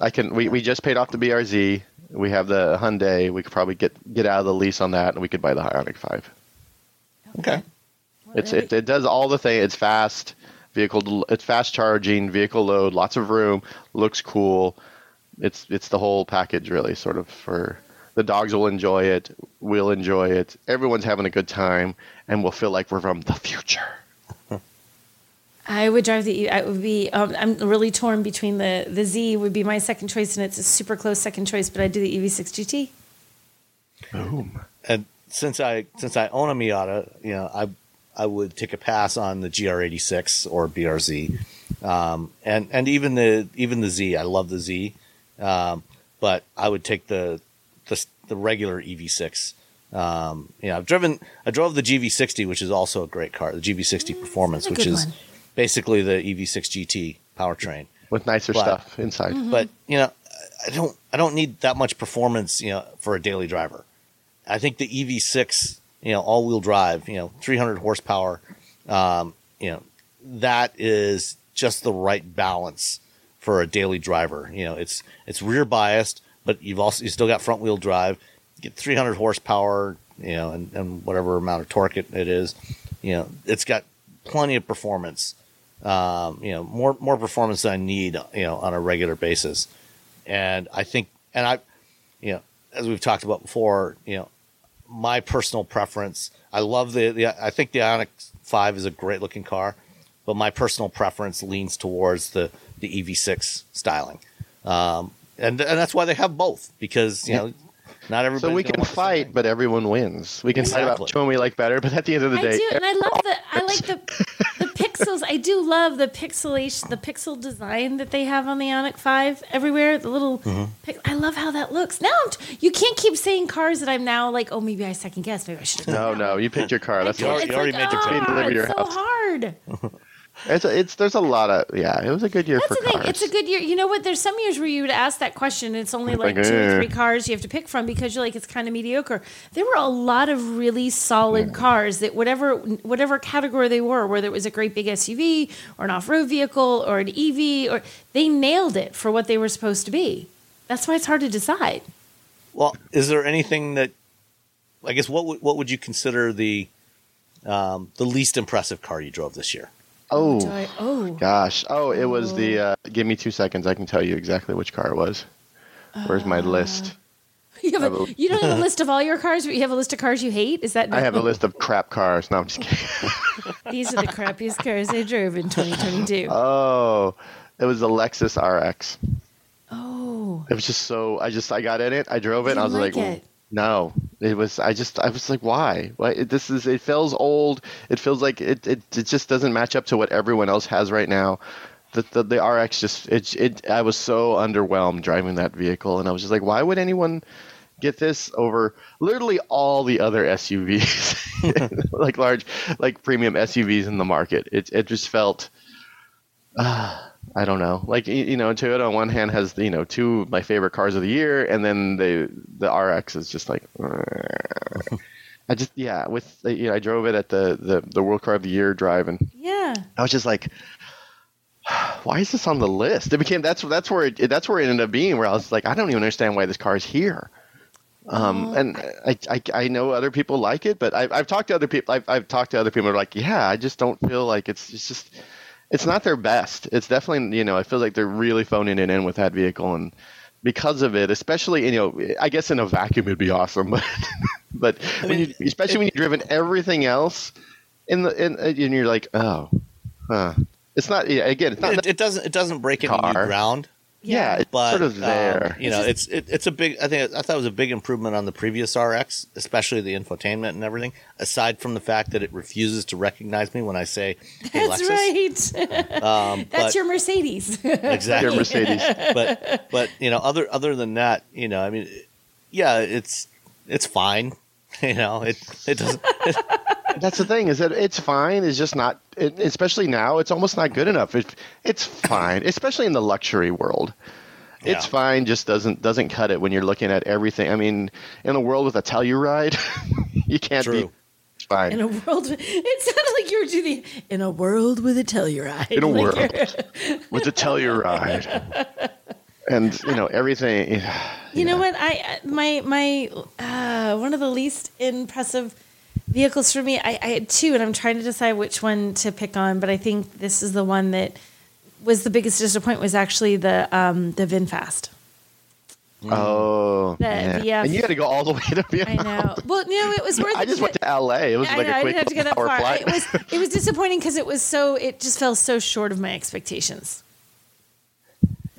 I can. We, we just paid off the BRZ. We have the Hyundai. We could probably get get out of the lease on that, and we could buy the Ioniq Five. Okay, It's it, it does all the thing. It's fast vehicle. It's fast charging. Vehicle load. Lots of room. Looks cool. It's it's the whole package really. Sort of for the dogs will enjoy it. We'll enjoy it. Everyone's having a good time, and we'll feel like we're from the future. I would drive the. E- I would be. Um, I'm really torn between the the Z would be my second choice, and it's a super close second choice. But I'd do the EV6 GT. Boom. and since I since I own a Miata, you know I I would take a pass on the GR86 or BRZ, um, and and even the even the Z. I love the Z, um, but I would take the the, the regular EV6. Um, you know, I've driven I drove the GV60, which is also a great car, the GV60 Performance, which is one. basically the EV6 GT powertrain. With nicer But- stuff inside. But you know, I don't I don't need that much performance, you know, for a daily driver. I think the EV6, you know, all-wheel drive, you know, 300 horsepower, um, you know, that is just the right balance for a daily driver. You know, it's it's rear biased, but you've also you still got front wheel drive. You get 300 horsepower, you know, and, and whatever amount of torque it, it is. You know, it's got plenty of performance. Um, you know, more more performance than I need, you know, on a regular basis. And I think, and I, you know, as we've talked about before, you know, my personal preference. I love the, the I think the Ioniq Five is a great looking car, but my personal preference leans towards the the EV6 styling, um, and and that's why they have both because you know not everybody. So we can fight, but everyone wins. We can fight about which one we like better, but at the end of the I day, do, and I love the. I like the the pixels. I do love the pixelation, the pixel design that they have on the Ioniq Five everywhere. The little, mm-hmm. pic- I love how that looks. Now I'm t- you can't keep saying cars that I'm now like. Oh, maybe I second guess. Maybe I should. No, no, you picked your car. That's You what already- you already made your oh, pick. Deliver your it's so house. hard. it's, it's there's a lot of yeah. It was a good year That's for the thing. cars. It's a good year. You know what? There's some years where you would ask that question. And it's only like Like, two or eh. three cars you have to pick from because you're like it's kind of mediocre. There were a lot of really solid cars that whatever whatever category they were, whether it was a great big SUV or an off-road vehicle or an EV, or they nailed it for what they were supposed to be. That's why it's hard to decide. Well, is there anything that I guess what would what would you consider the um, the least impressive car you drove this year? Oh I- oh, gosh. Oh, it was the. Uh, give me two seconds. I can tell you exactly which car it was. Where's my list? you, have a, you don't have a list of all your cars, but you have a list of cars you hate. Is that? I have a list of crap cars. No, I'm just kidding. These are the crappiest cars I drove in 2022. Oh, it was the Lexus RX. oh. It was just so. I just I got in it. I drove it. and I was like, like. No. It was. I just. I was like, why? Why? This is. It feels old. It feels like it. It, it just doesn't match up to what everyone else has right now. The, the the RX just it it. I was so underwhelmed driving that vehicle, and I was just like, why would anyone get this over literally all the other SUVs, like large, like premium SUVs in the market? It it just felt. Ah. I don't know. Like you know, Toyota on one hand has you know two of my favorite cars of the year, and then the the RX is just like. I just yeah with you know I drove it at the the the World Car of the Year drive, and Yeah. I was just like, why is this on the list? It became that's that's where it that's where it ended up being. Where I was like, I don't even understand why this car is here. Um, and I, I, I know other people like it, but I've, I've talked to other people. I've, I've talked to other people who are like, yeah, I just don't feel like it's, it's just, it's not their best. It's definitely, you know, I feel like they're really phoning it in with that vehicle. And because of it, especially, you know, I guess in a vacuum it'd be awesome, but, but when you, especially when you've driven everything else in the, in, uh, and you're like, oh, huh. It's not, yeah, again, it's not, It, it doesn't it doesn't break any new ground, yeah, it's but sort of um, you know, it's it, it's a big. I think I thought it was a big improvement on the previous RX, especially the infotainment and everything. Aside from the fact that it refuses to recognize me when I say, "Hey, That's Lexus." right. Um, That's but- your Mercedes. exactly. Your Mercedes. but but you know, other other than that, you know, I mean, yeah, it's it's fine. You know, it it doesn't. That's the thing is that it's fine. It's just not, it, especially now. It's almost not good enough. It, it's fine, especially in the luxury world. It's Yeah. fine. Just doesn't doesn't cut it when you're looking at everything. I mean, in a world with a Telluride, you can't True. be it's fine. In a world, it sounded like you were doing in a world with a Telluride. In a Like world. you're- with a Telluride, and you know everything. You know what? I my my uh, one of the least impressive vehicles for me. I, I had two, and I'm trying to decide which one to pick on. But I think this is the one that was the biggest disappointment. Was actually the um, the VinFast. Oh, The yeah. VF. and you had to go all the way to I Vietnam. know. Well, no, it was worth. It. I it just went to L.A. It was I like know, a I quick didn't have to get that hour far. flight. It was it was disappointing because it was so it just fell so short of my expectations.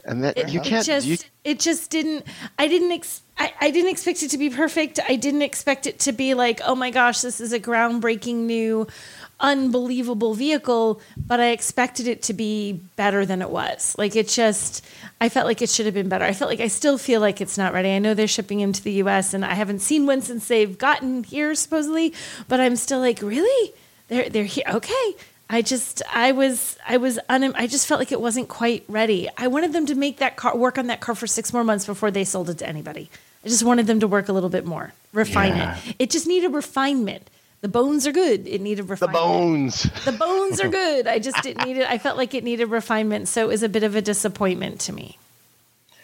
And that It, you can't. just you, it just didn't. I didn't. Ex- I, I didn't expect it to be perfect. I didn't expect it to be like, oh my gosh, this is a groundbreaking new, unbelievable vehicle. But I expected it to be better than it was. Like it just, I felt like it should have been better. I felt like I still feel like it's not ready. I know they're shipping into the U.S. and I haven't seen one since they've gotten here supposedly. But I'm still like, really? They're they're here. Okay. I just I was I was un, I just felt like it wasn't quite ready. I wanted them to make that car work on that car for six more months before they sold it to anybody. I just wanted them to work a little bit more, refine Yeah. it. It just needed refinement. The bones are good. It needed refinement. the bones. The bones are good. I just didn't need it. I felt like it needed refinement, so it was a bit of a disappointment to me.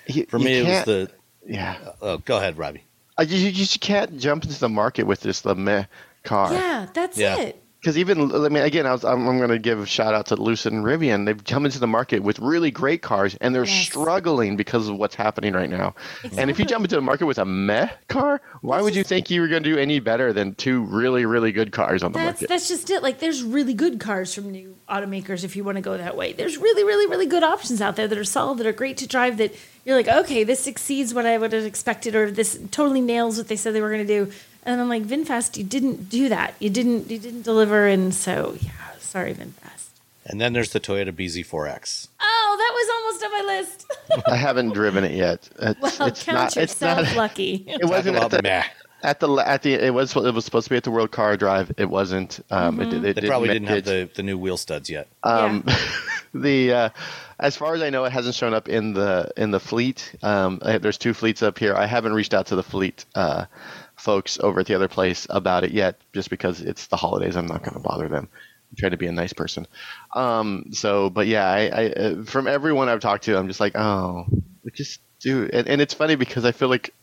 You- For me, it was the. yeah. Oh, go ahead, Robbie. Uh, You, you just can't jump into the market with just the meh car. Yeah, that's Yeah. it. Because even, I mean, again, I was, I'm, I'm going to give a shout out to Lucid and Rivian. They've come into the market with really great cars, and they're Yes. struggling because of what's happening right now. And if you jump into the market with a meh car, why would you think you were going to do any better than two really, really good cars on the That's market? that's just it. Like there's really good cars from new automakers if you want to go that way. There's really, really, really good options out there that are solid, that are great to drive. That you're like, okay, this exceeds what I would have expected, or this totally nails what they said they were going to do. And I'm like, VinFast, you didn't do that. You didn't. You didn't deliver. And so, yeah, sorry, VinFast. And then there's the Toyota BZ4X. Oh, that was almost on my list. I haven't driven it yet. It's, well, it's count not. It's yourself not. lucky. It wasn't at the, about meh. at the at the. It was it was supposed to be at the World Car Drive. It wasn't. Um, it, did- it They probably make didn't have it. the, the new wheel studs yet. Um, the uh, as far as I know, it hasn't shown up in the in the fleet. Um, I- there's two fleets up here. I haven't reached out to the fleet uh, folks over at the other place about it yet, just because it's the holidays. I'm not going to bother them. I'm trying to be a nice person. Um, so, but yeah, I, I uh, from everyone I've talked to, I'm just like, oh, just do. And, and it's funny because I feel like.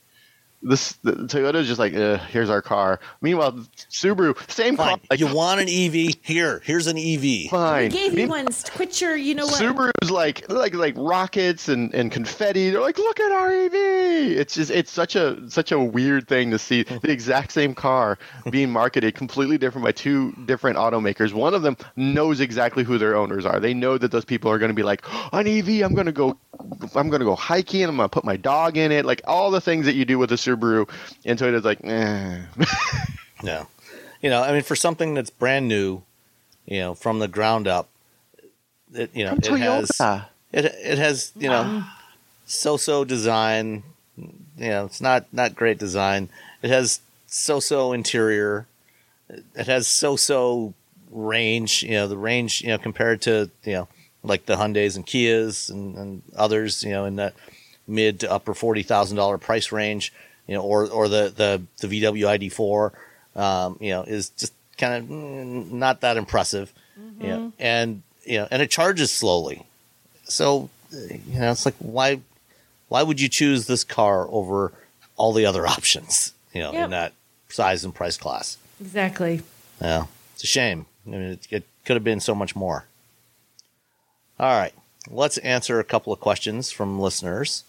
This the, Toyota is just like, uh, here's our car. Meanwhile, Subaru, same car. Like, you want an EV? Here, here's an EV. We fine. gave you Mean- one. Quit your, you know what? Subaru's like like like rockets and, and confetti. They're like, look at our EV. It's just it's such a such a weird thing to see the exact same car being marketed completely different by two different automakers. One of them knows exactly who their owners are. They know that those people are going to be like, an EV. I'm going to go. I'm going to go hiking. I'm going to put my dog in it. Like all the things that you do with a Subaru. And Toyota's like, eh. No. You know, I mean, for something that's brand new, you know, from the ground up, it, you know, From it has Toyota. it it has you know so-so design. You know, it's not not great design. It has so-so interior. It has so-so range. You know, the range you know compared to you know like the Hyundai's and Kias and, and others. You know, in that mid to upper forty thousand dollar price range. You know, or or the the the VW ID4. Um, you know, is just kind of not that impressive. You know, and you know, and it charges slowly. So, you know, it's like why why would you choose this car over all the other options? You know, Yep. in that size and price class. Exactly. Yeah, it's a shame. I mean, it, it could have been so much more. All right, let's answer a couple of questions from listeners.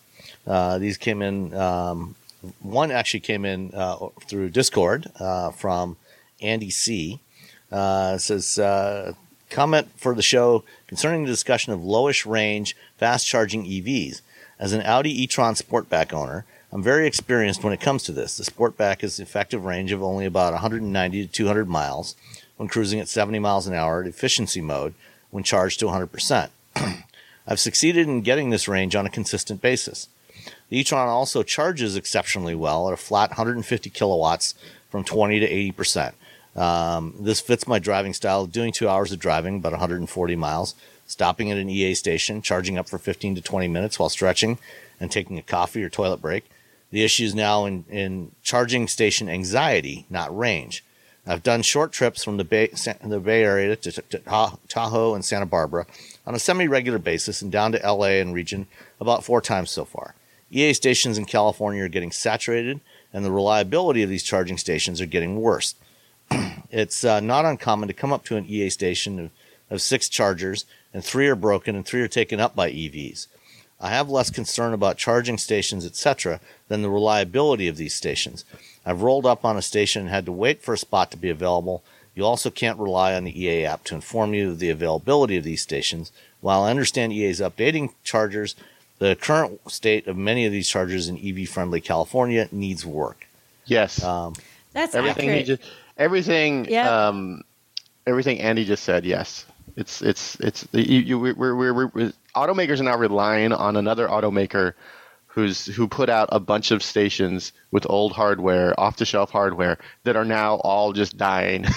Uh, these came in. Um, one actually came in uh, through Discord uh, from Andy C. Uh, says uh, comment for the show concerning the discussion of lowish range fast charging EVs. As an Audi e-tron Sportback owner, I'm very experienced when it comes to this. The Sportback has effective range of only about 190 to 200 miles when cruising at 70 miles an hour at efficiency mode when charged to 100%. I've succeeded in getting this range on a consistent basis. The e-tron also charges exceptionally well at a flat 150 kilowatts from 20 to 80 percent. Um, this fits my driving style, doing two hours of driving, about 140 miles, stopping at an EA station, charging up for 15 to 20 minutes while stretching and taking a coffee or toilet break. The issue is now in, in charging station anxiety, not range. I've done short trips from the Bay, the Bay Area to, to Ta- Tahoe and Santa Barbara on a semi regular basis and down to LA and region about four times so far. EA stations in California are getting saturated, and the reliability of these charging stations are getting worse. it's uh, not uncommon to come up to an EA station of, of six chargers, and three are broken and three are taken up by EVs. I have less concern about charging stations, etc., than the reliability of these stations. I've rolled up on a station and had to wait for a spot to be available. You also can't rely on the EA app to inform you of the availability of these stations. While I understand EA is updating chargers, the current state of many of these chargers in EV friendly California needs work. Yes. Um, That's everything accurate. he just everything Yep. um everything Andy just said yes it's it's it's you, you we're, we're, we're, we're automakers are now relying on another automaker who's who put out a bunch of stations with old hardware off the shelf hardware that are now all just dying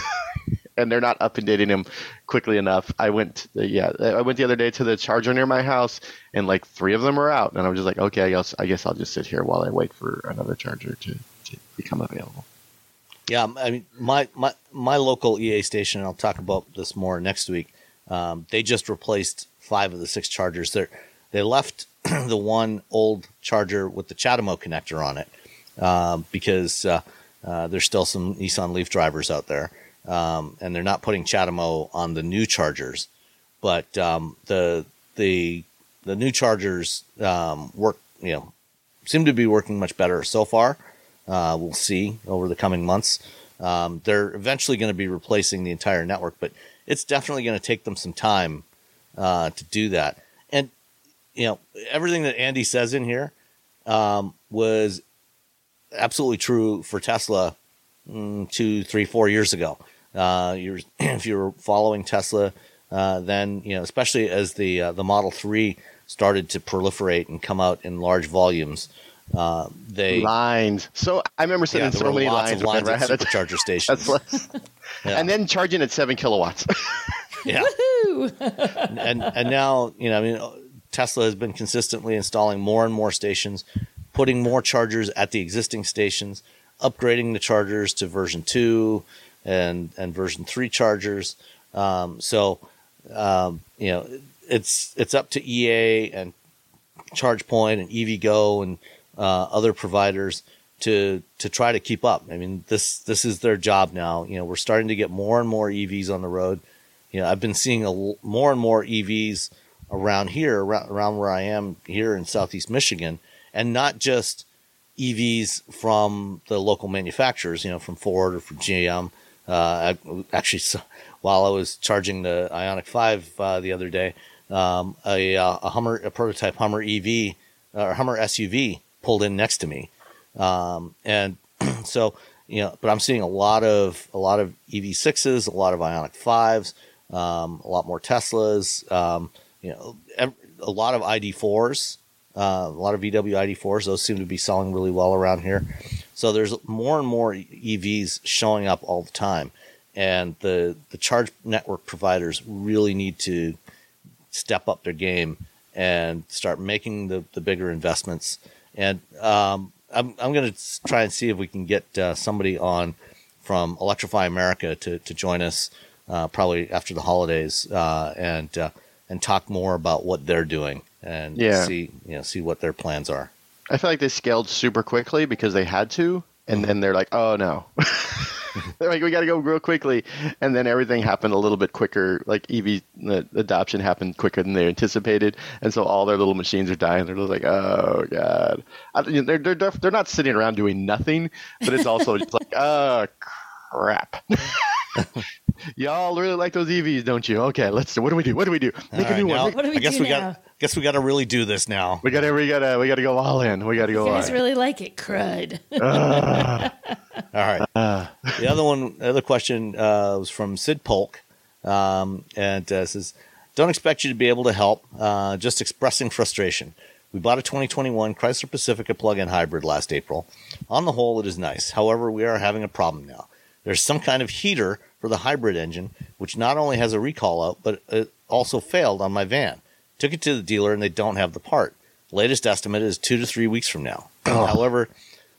and they're not updating them quickly enough i went yeah i went the other day to the charger near my house and like three of them are out and i was just like okay i guess i guess i'll just sit here while i wait for another charger to, to become available Yeah, I mean, my, my, my local EA station, I'll talk about this more next week. Um, they just replaced five of the six chargers. They they left the one old charger with the CHAdeMO connector on it um, because uh, uh, there's still some Nissan Leaf drivers out there, um, and they're not putting CHAdeMO on the new chargers. But um, the the the new chargers um, work, you know, seem to be working much better so far. Uh, we'll see over the coming months. Um, they're eventually going to be replacing the entire network, but it's definitely going to take them some time uh, to do that. And you know, everything that Andy says in here um, was absolutely true for Tesla mm, two, three, four years ago. Uh, you're, if you were following Tesla uh, then you know, especially as the uh, the Model Three started to proliferate and come out in large volumes, uh, they lines. So I remember sitting yeah, in so many lots lines, of lines at had a supercharger stations. That's. Yeah. And then charging at seven kilowatts. yeah. and and now you know, I mean, Tesla has been consistently installing more and more stations, putting more chargers at the existing stations, upgrading the chargers to version two and and version three chargers. Um, so um, you know, it's it's up to EA and ChargePoint and EVgo and uh, other providers to to try to keep up. I mean, this this is their job now. You know, we're starting to get more and more EVs on the road. You know, I've been seeing a more and more EVs around here, around, around where I am here in Southeast Michigan, and not just EVs from the local manufacturers. You know, from Ford or from GM. Uh, actually, while I was charging the Ioniq Five uh, the other day, um, a, uh, a Hummer, a prototype Hummer EV or Hummer SUV pulled in next to me, um, and so you know. But I'm seeing a lot of a lot of EV sixes, a lot of Ioniq fives, um, a lot more Teslas. Um, you know, a lot of ID4s, uh, a lot of VW ID4s. Those seem to be selling really well around here. So there's more and more EVs showing up all the time, and the the charge network providers really need to step up their game and start making the, the bigger investments. And um, I'm, I'm going to try and see if we can get uh, somebody on from Electrify America to, to join us uh, probably after the holidays uh, and uh, and talk more about what they're doing and Yeah. see you know see what their plans are. I feel like they scaled super quickly because they had to, and mm-hmm. then they're like, "Oh no." They're like, we got to go real quickly, and then everything happened a little bit quicker. Like EV adoption happened quicker than they anticipated, and so all their little machines are dying. They're like, oh god, I, you know, they're they're def- they're not sitting around doing nothing, but it's also just like, oh crap. Y'all really like those EVs, don't you? Okay, let's. What do we do? What do we do? Make All a new right, one. now, What do we I guess do we now? got guess we got to really do this now. We gotta, we gotta, we gotta go all in. We gotta go You all guys in. really like it, crud. All right. the other one, the other question uh, was from Sid Polk, um, and uh, says, "Don't expect you to be able to help. Uh, just expressing frustration. We bought a 2021 Chrysler Pacifica plug-in hybrid last April. On the whole, it is nice. However, we are having a problem now. There's some kind of heater for the hybrid engine, which not only has a recall out, but it also failed on my van. Took it to the dealer, and they don't have the part. Latest estimate is two to three weeks from now. However,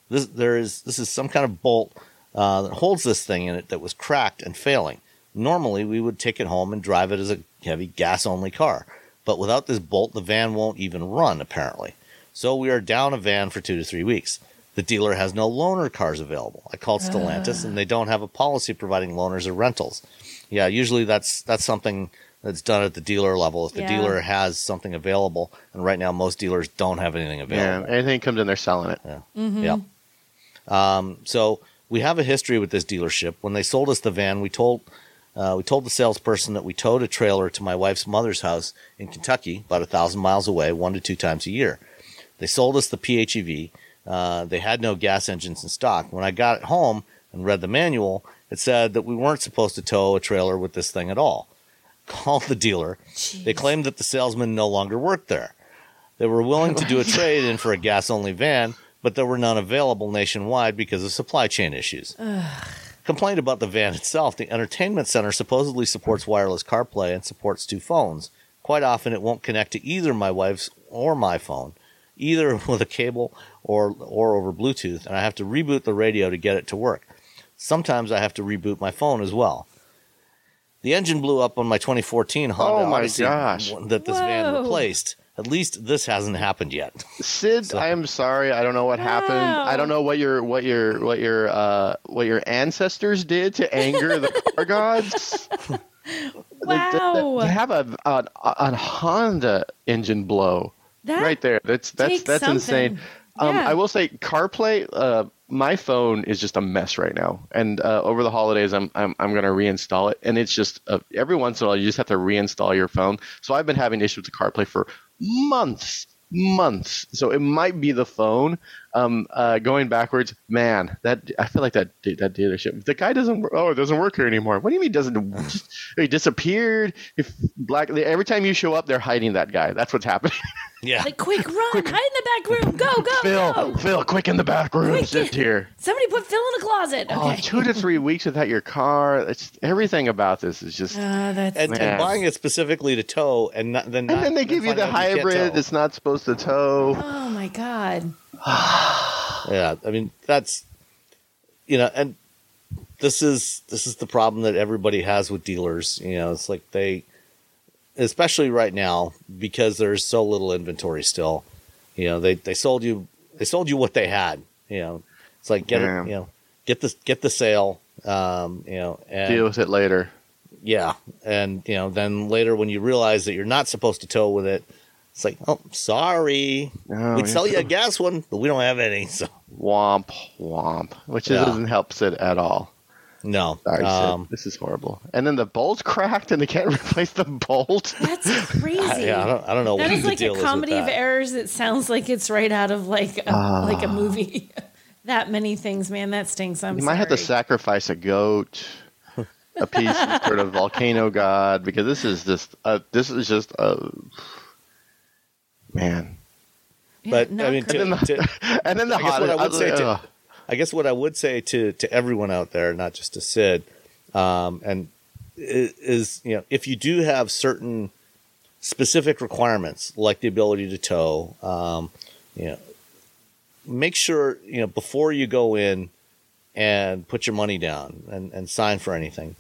this there is this is some kind of bolt uh, that holds this thing in it that was cracked and failing. Normally, we would take it home and drive it as a heavy gas only car, but without this bolt, the van won't even run. Apparently, so we are down a van for two to three weeks. The dealer has no loaner cars available. I called Stellantis, and they don't have a policy providing loaners or rentals. Yeah, usually that's that's something that's done at the dealer level. If the Yeah. dealer has something available, and right now most dealers don't have anything available. Yeah, anything comes in, they're selling it. Yeah. Um, so we have a history with this dealership. When they sold us the van, we told uh, we told the salesperson that we towed a trailer to my wife's mother's house in Kentucky, about a thousand miles away, one to two times a year. They sold us the PHEV. Uh, they had no gas engines in stock. When I got it home and read the manual, it said that we weren't supposed to tow a trailer with this thing at all. Called the dealer. They claimed that the salesman no longer worked there. They were willing to do a trade in for a gas only van, but there were none available nationwide because of supply chain issues. Complained about the van itself. The entertainment center supposedly supports wireless CarPlay and supports two phones. Quite often, it won't connect to either my wife's or my phone, either with a cable or or over Bluetooth, and I have to reboot the radio to get it to work. Sometimes I have to reboot my phone as well. The engine blew up on my 2014 Honda Oh my Odyssey gosh. that this van replaced. At least this hasn't happened yet. Sid, So- I am sorry. I don't know what happened. I don't know what your what your what your uh what your ancestors did to anger the car gods. Like, that- that- Wow. to have a an, a Honda engine blow That right there. That's that's that's insane. Um, Yeah. I will say CarPlay. Uh, my phone is just a mess right now, and uh, over the holidays, I'm I'm I'm gonna reinstall it, and it's just uh, every once in a while you just have to reinstall your phone. So I've been having issues with CarPlay for months, months. So it might be the phone. Um, uh, going backwards, man, that I feel like that that dealership. The guy doesn't. wor- Oh, it doesn't work here anymore. What do you mean doesn't? He disappeared. If black every time you show up, they're hiding that guy. That's what's happening. Yeah. Like, quick, run, hide in the back room, go, go, Phil, go. Phil, quick in the back room. Quick, Sit here. Somebody put Phil in a closet. Oh, Okay. two to three weeks without your car. It's everything about this is just. Uh, that's and, and buying it specifically to tow, and not, then and not- then they give you the out you can't hybrid. It's not supposed to tow. oh my god. Yeah, I mean that's you know, and this is this is the problem that everybody has with dealers. You know, it's like they, especially right now, because there's so little inventory still. You know, they they sold you they sold you what they had. You know, it's like get Yeah. it. You know, get the get the sale. Um, you know, and Deal with it later. yeah, and you know, then later when you realize that you're not supposed to tow with it, it's like, oh, sorry, Oh, we'd yeah. sell you a gas one, but we don't have any. So Womp womp, which Yeah. doesn't help Sid at all. no, Sorry, um, Sid. This is horrible. And then the bolt's cracked, and they can't replace the bolt. That's crazy. yeah, I don't, I don't know. That what is the like deal a comedy of errors. It sounds like it's right out of like a, Ah. like a movie. that many things, man. That stinks. I'm You sorry. might have to sacrifice a goat, a piece of sort of volcano god, because this is just uh, this is just a man. Yeah, But not I mean, to, And then the, to, and then the I guess hot. what I would say to- I guess what I would say to to everyone out there, not just to Sid, um, and is you know if you do have certain specific requirements like the ability to tow, um, you know, make sure you know before you go in and put your money down and, and sign for anything.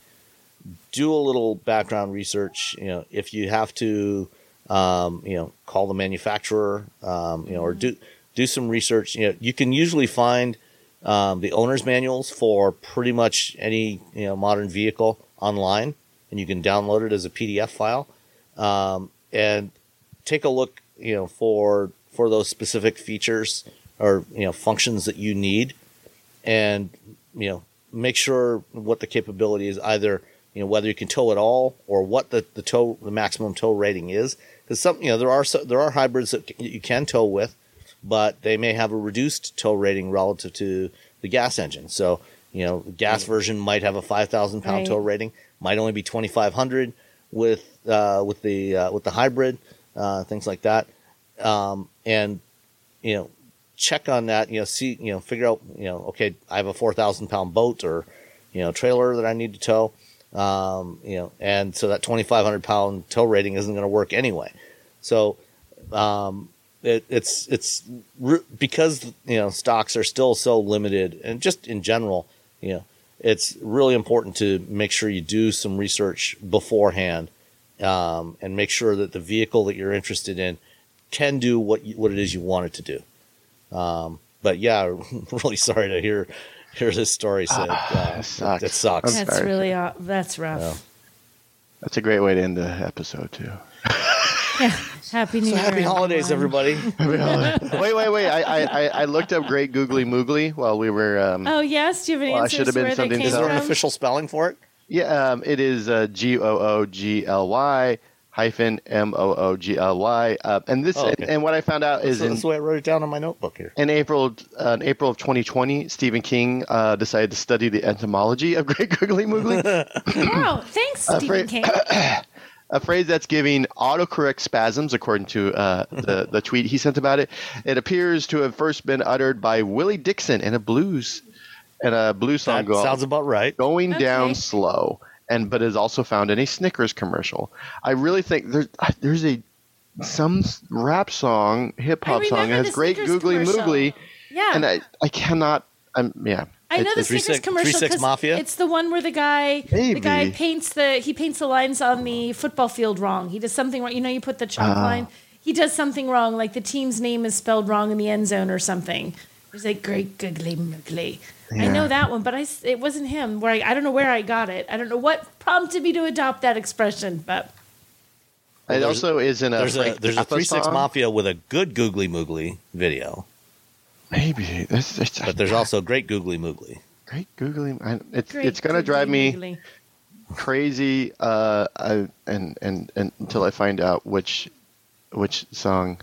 Do a little background research. You know, if you have to, um, you know, call the manufacturer, um, you know, or do do some research. You know, you can usually find um, the owner's manuals for pretty much any you know modern vehicle online, and you can download it as a PDF file, um, and take a look. You know, for for those specific features or you know functions that you need, and you know make sure what the capability is either you know whether you can tow at all or what the, the tow the maximum tow rating is because some you know there are so, there are hybrids that you can tow with but they may have a reduced tow rating relative to the gas engine. So you know the gas version might have a 5000 pound Right. tow rating might only be 2500 with uh, with the uh, with the hybrid uh, things like that. Um, and you know check on that you know see you know figure out you know okay i have a 4000 pound boat or you know trailer that i need to tow um, you know and so that 2500 pound tow rating isn't going to work anyway. So um, it, it's it's because you know stocks are still so limited and just in general you know it's really important to make sure you do some research beforehand um, and make sure that the vehicle that you're interested in can do what you, what it is you want it to do. Um, but yeah, really sorry to hear hear this story. Sid. Uh, it sucks. It sucks. I'm That's sorry. really uh, that's rough. Yeah. That's a great way to end the episode too. Happy New So Year. happy holidays, everyone. everybody. wait, wait, wait! I, I, I- I looked up Great Googly Moogly while we were. Um, Oh yes, do you have an Well, I answer should have to been something to Is there an official spelling for it? Yeah, um, it is uh, G O O G L Y hyphen M O O G L Y. Uh, and this, Oh, okay. and what I found out is So in, that's the way I wrote it down on my notebook here. in April, uh, in April of 2020, Stephen King uh, decided to study the etymology of Great Googly Moogly, Wow, thanks, Stephen fra- King. a phrase that's giving autocorrect spasms, according to uh, the the tweet he sent about it. It appears to have first been uttered by Willie Dixon in a blues, in a blues song That called sounds about right. going Okay. down slow and but is also found in a snickers commercial i really think there's there's a some rap song hip hop song remember that has great Snickers googly commercial. moogly Yeah. and i i cannot i'm yeah I know It's- the it's- Snickers Six- commercial Three Mafia? It's the one where the guy the guy paints the he paints the lines on the football field wrong. He does something wrong. You know, you put the chalk Ah. line. He does something wrong, like the team's name is spelled wrong in the end zone or something. He's like great googly moogly. I know that one, but I s- it wasn't him. Where I, I don't know where I got it. I don't know what prompted me to adopt that expression, but it also is in a There's a Frank there's a Zappa three six mafia with a good googly moogly video, maybe that's, that's but there's also great googly moogly. great googly I, it's great it's gonna drive me moogly. crazy uh I, and, and and until i find out which which song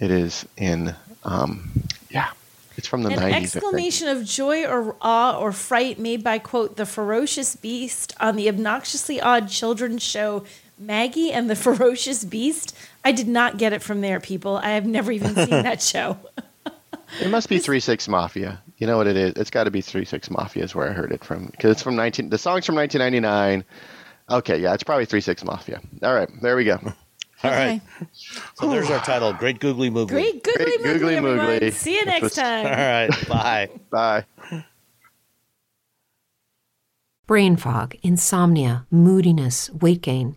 It is in, um, yeah, it's from the An 90s. I exclamation of joy or awe or fright made by, quote, the ferocious beast on the obnoxiously odd children's show Maggie and the Ferocious Beast. I did not get it from there, people. I have never even seen that show. It must be Three Six Mafia. You know what it is? It's got to be Three Six Mafia is where I heard it from because it's from 19. The song's from 1999. Okay, yeah, it's probably Three Six Mafia. All right, there we go. All right. So there's our title. Great googly moogly. Great googly Great moogly, googly everyone. moogly. See you next time. All right. Bye. Bye. Brain fog, insomnia, moodiness, weight gain.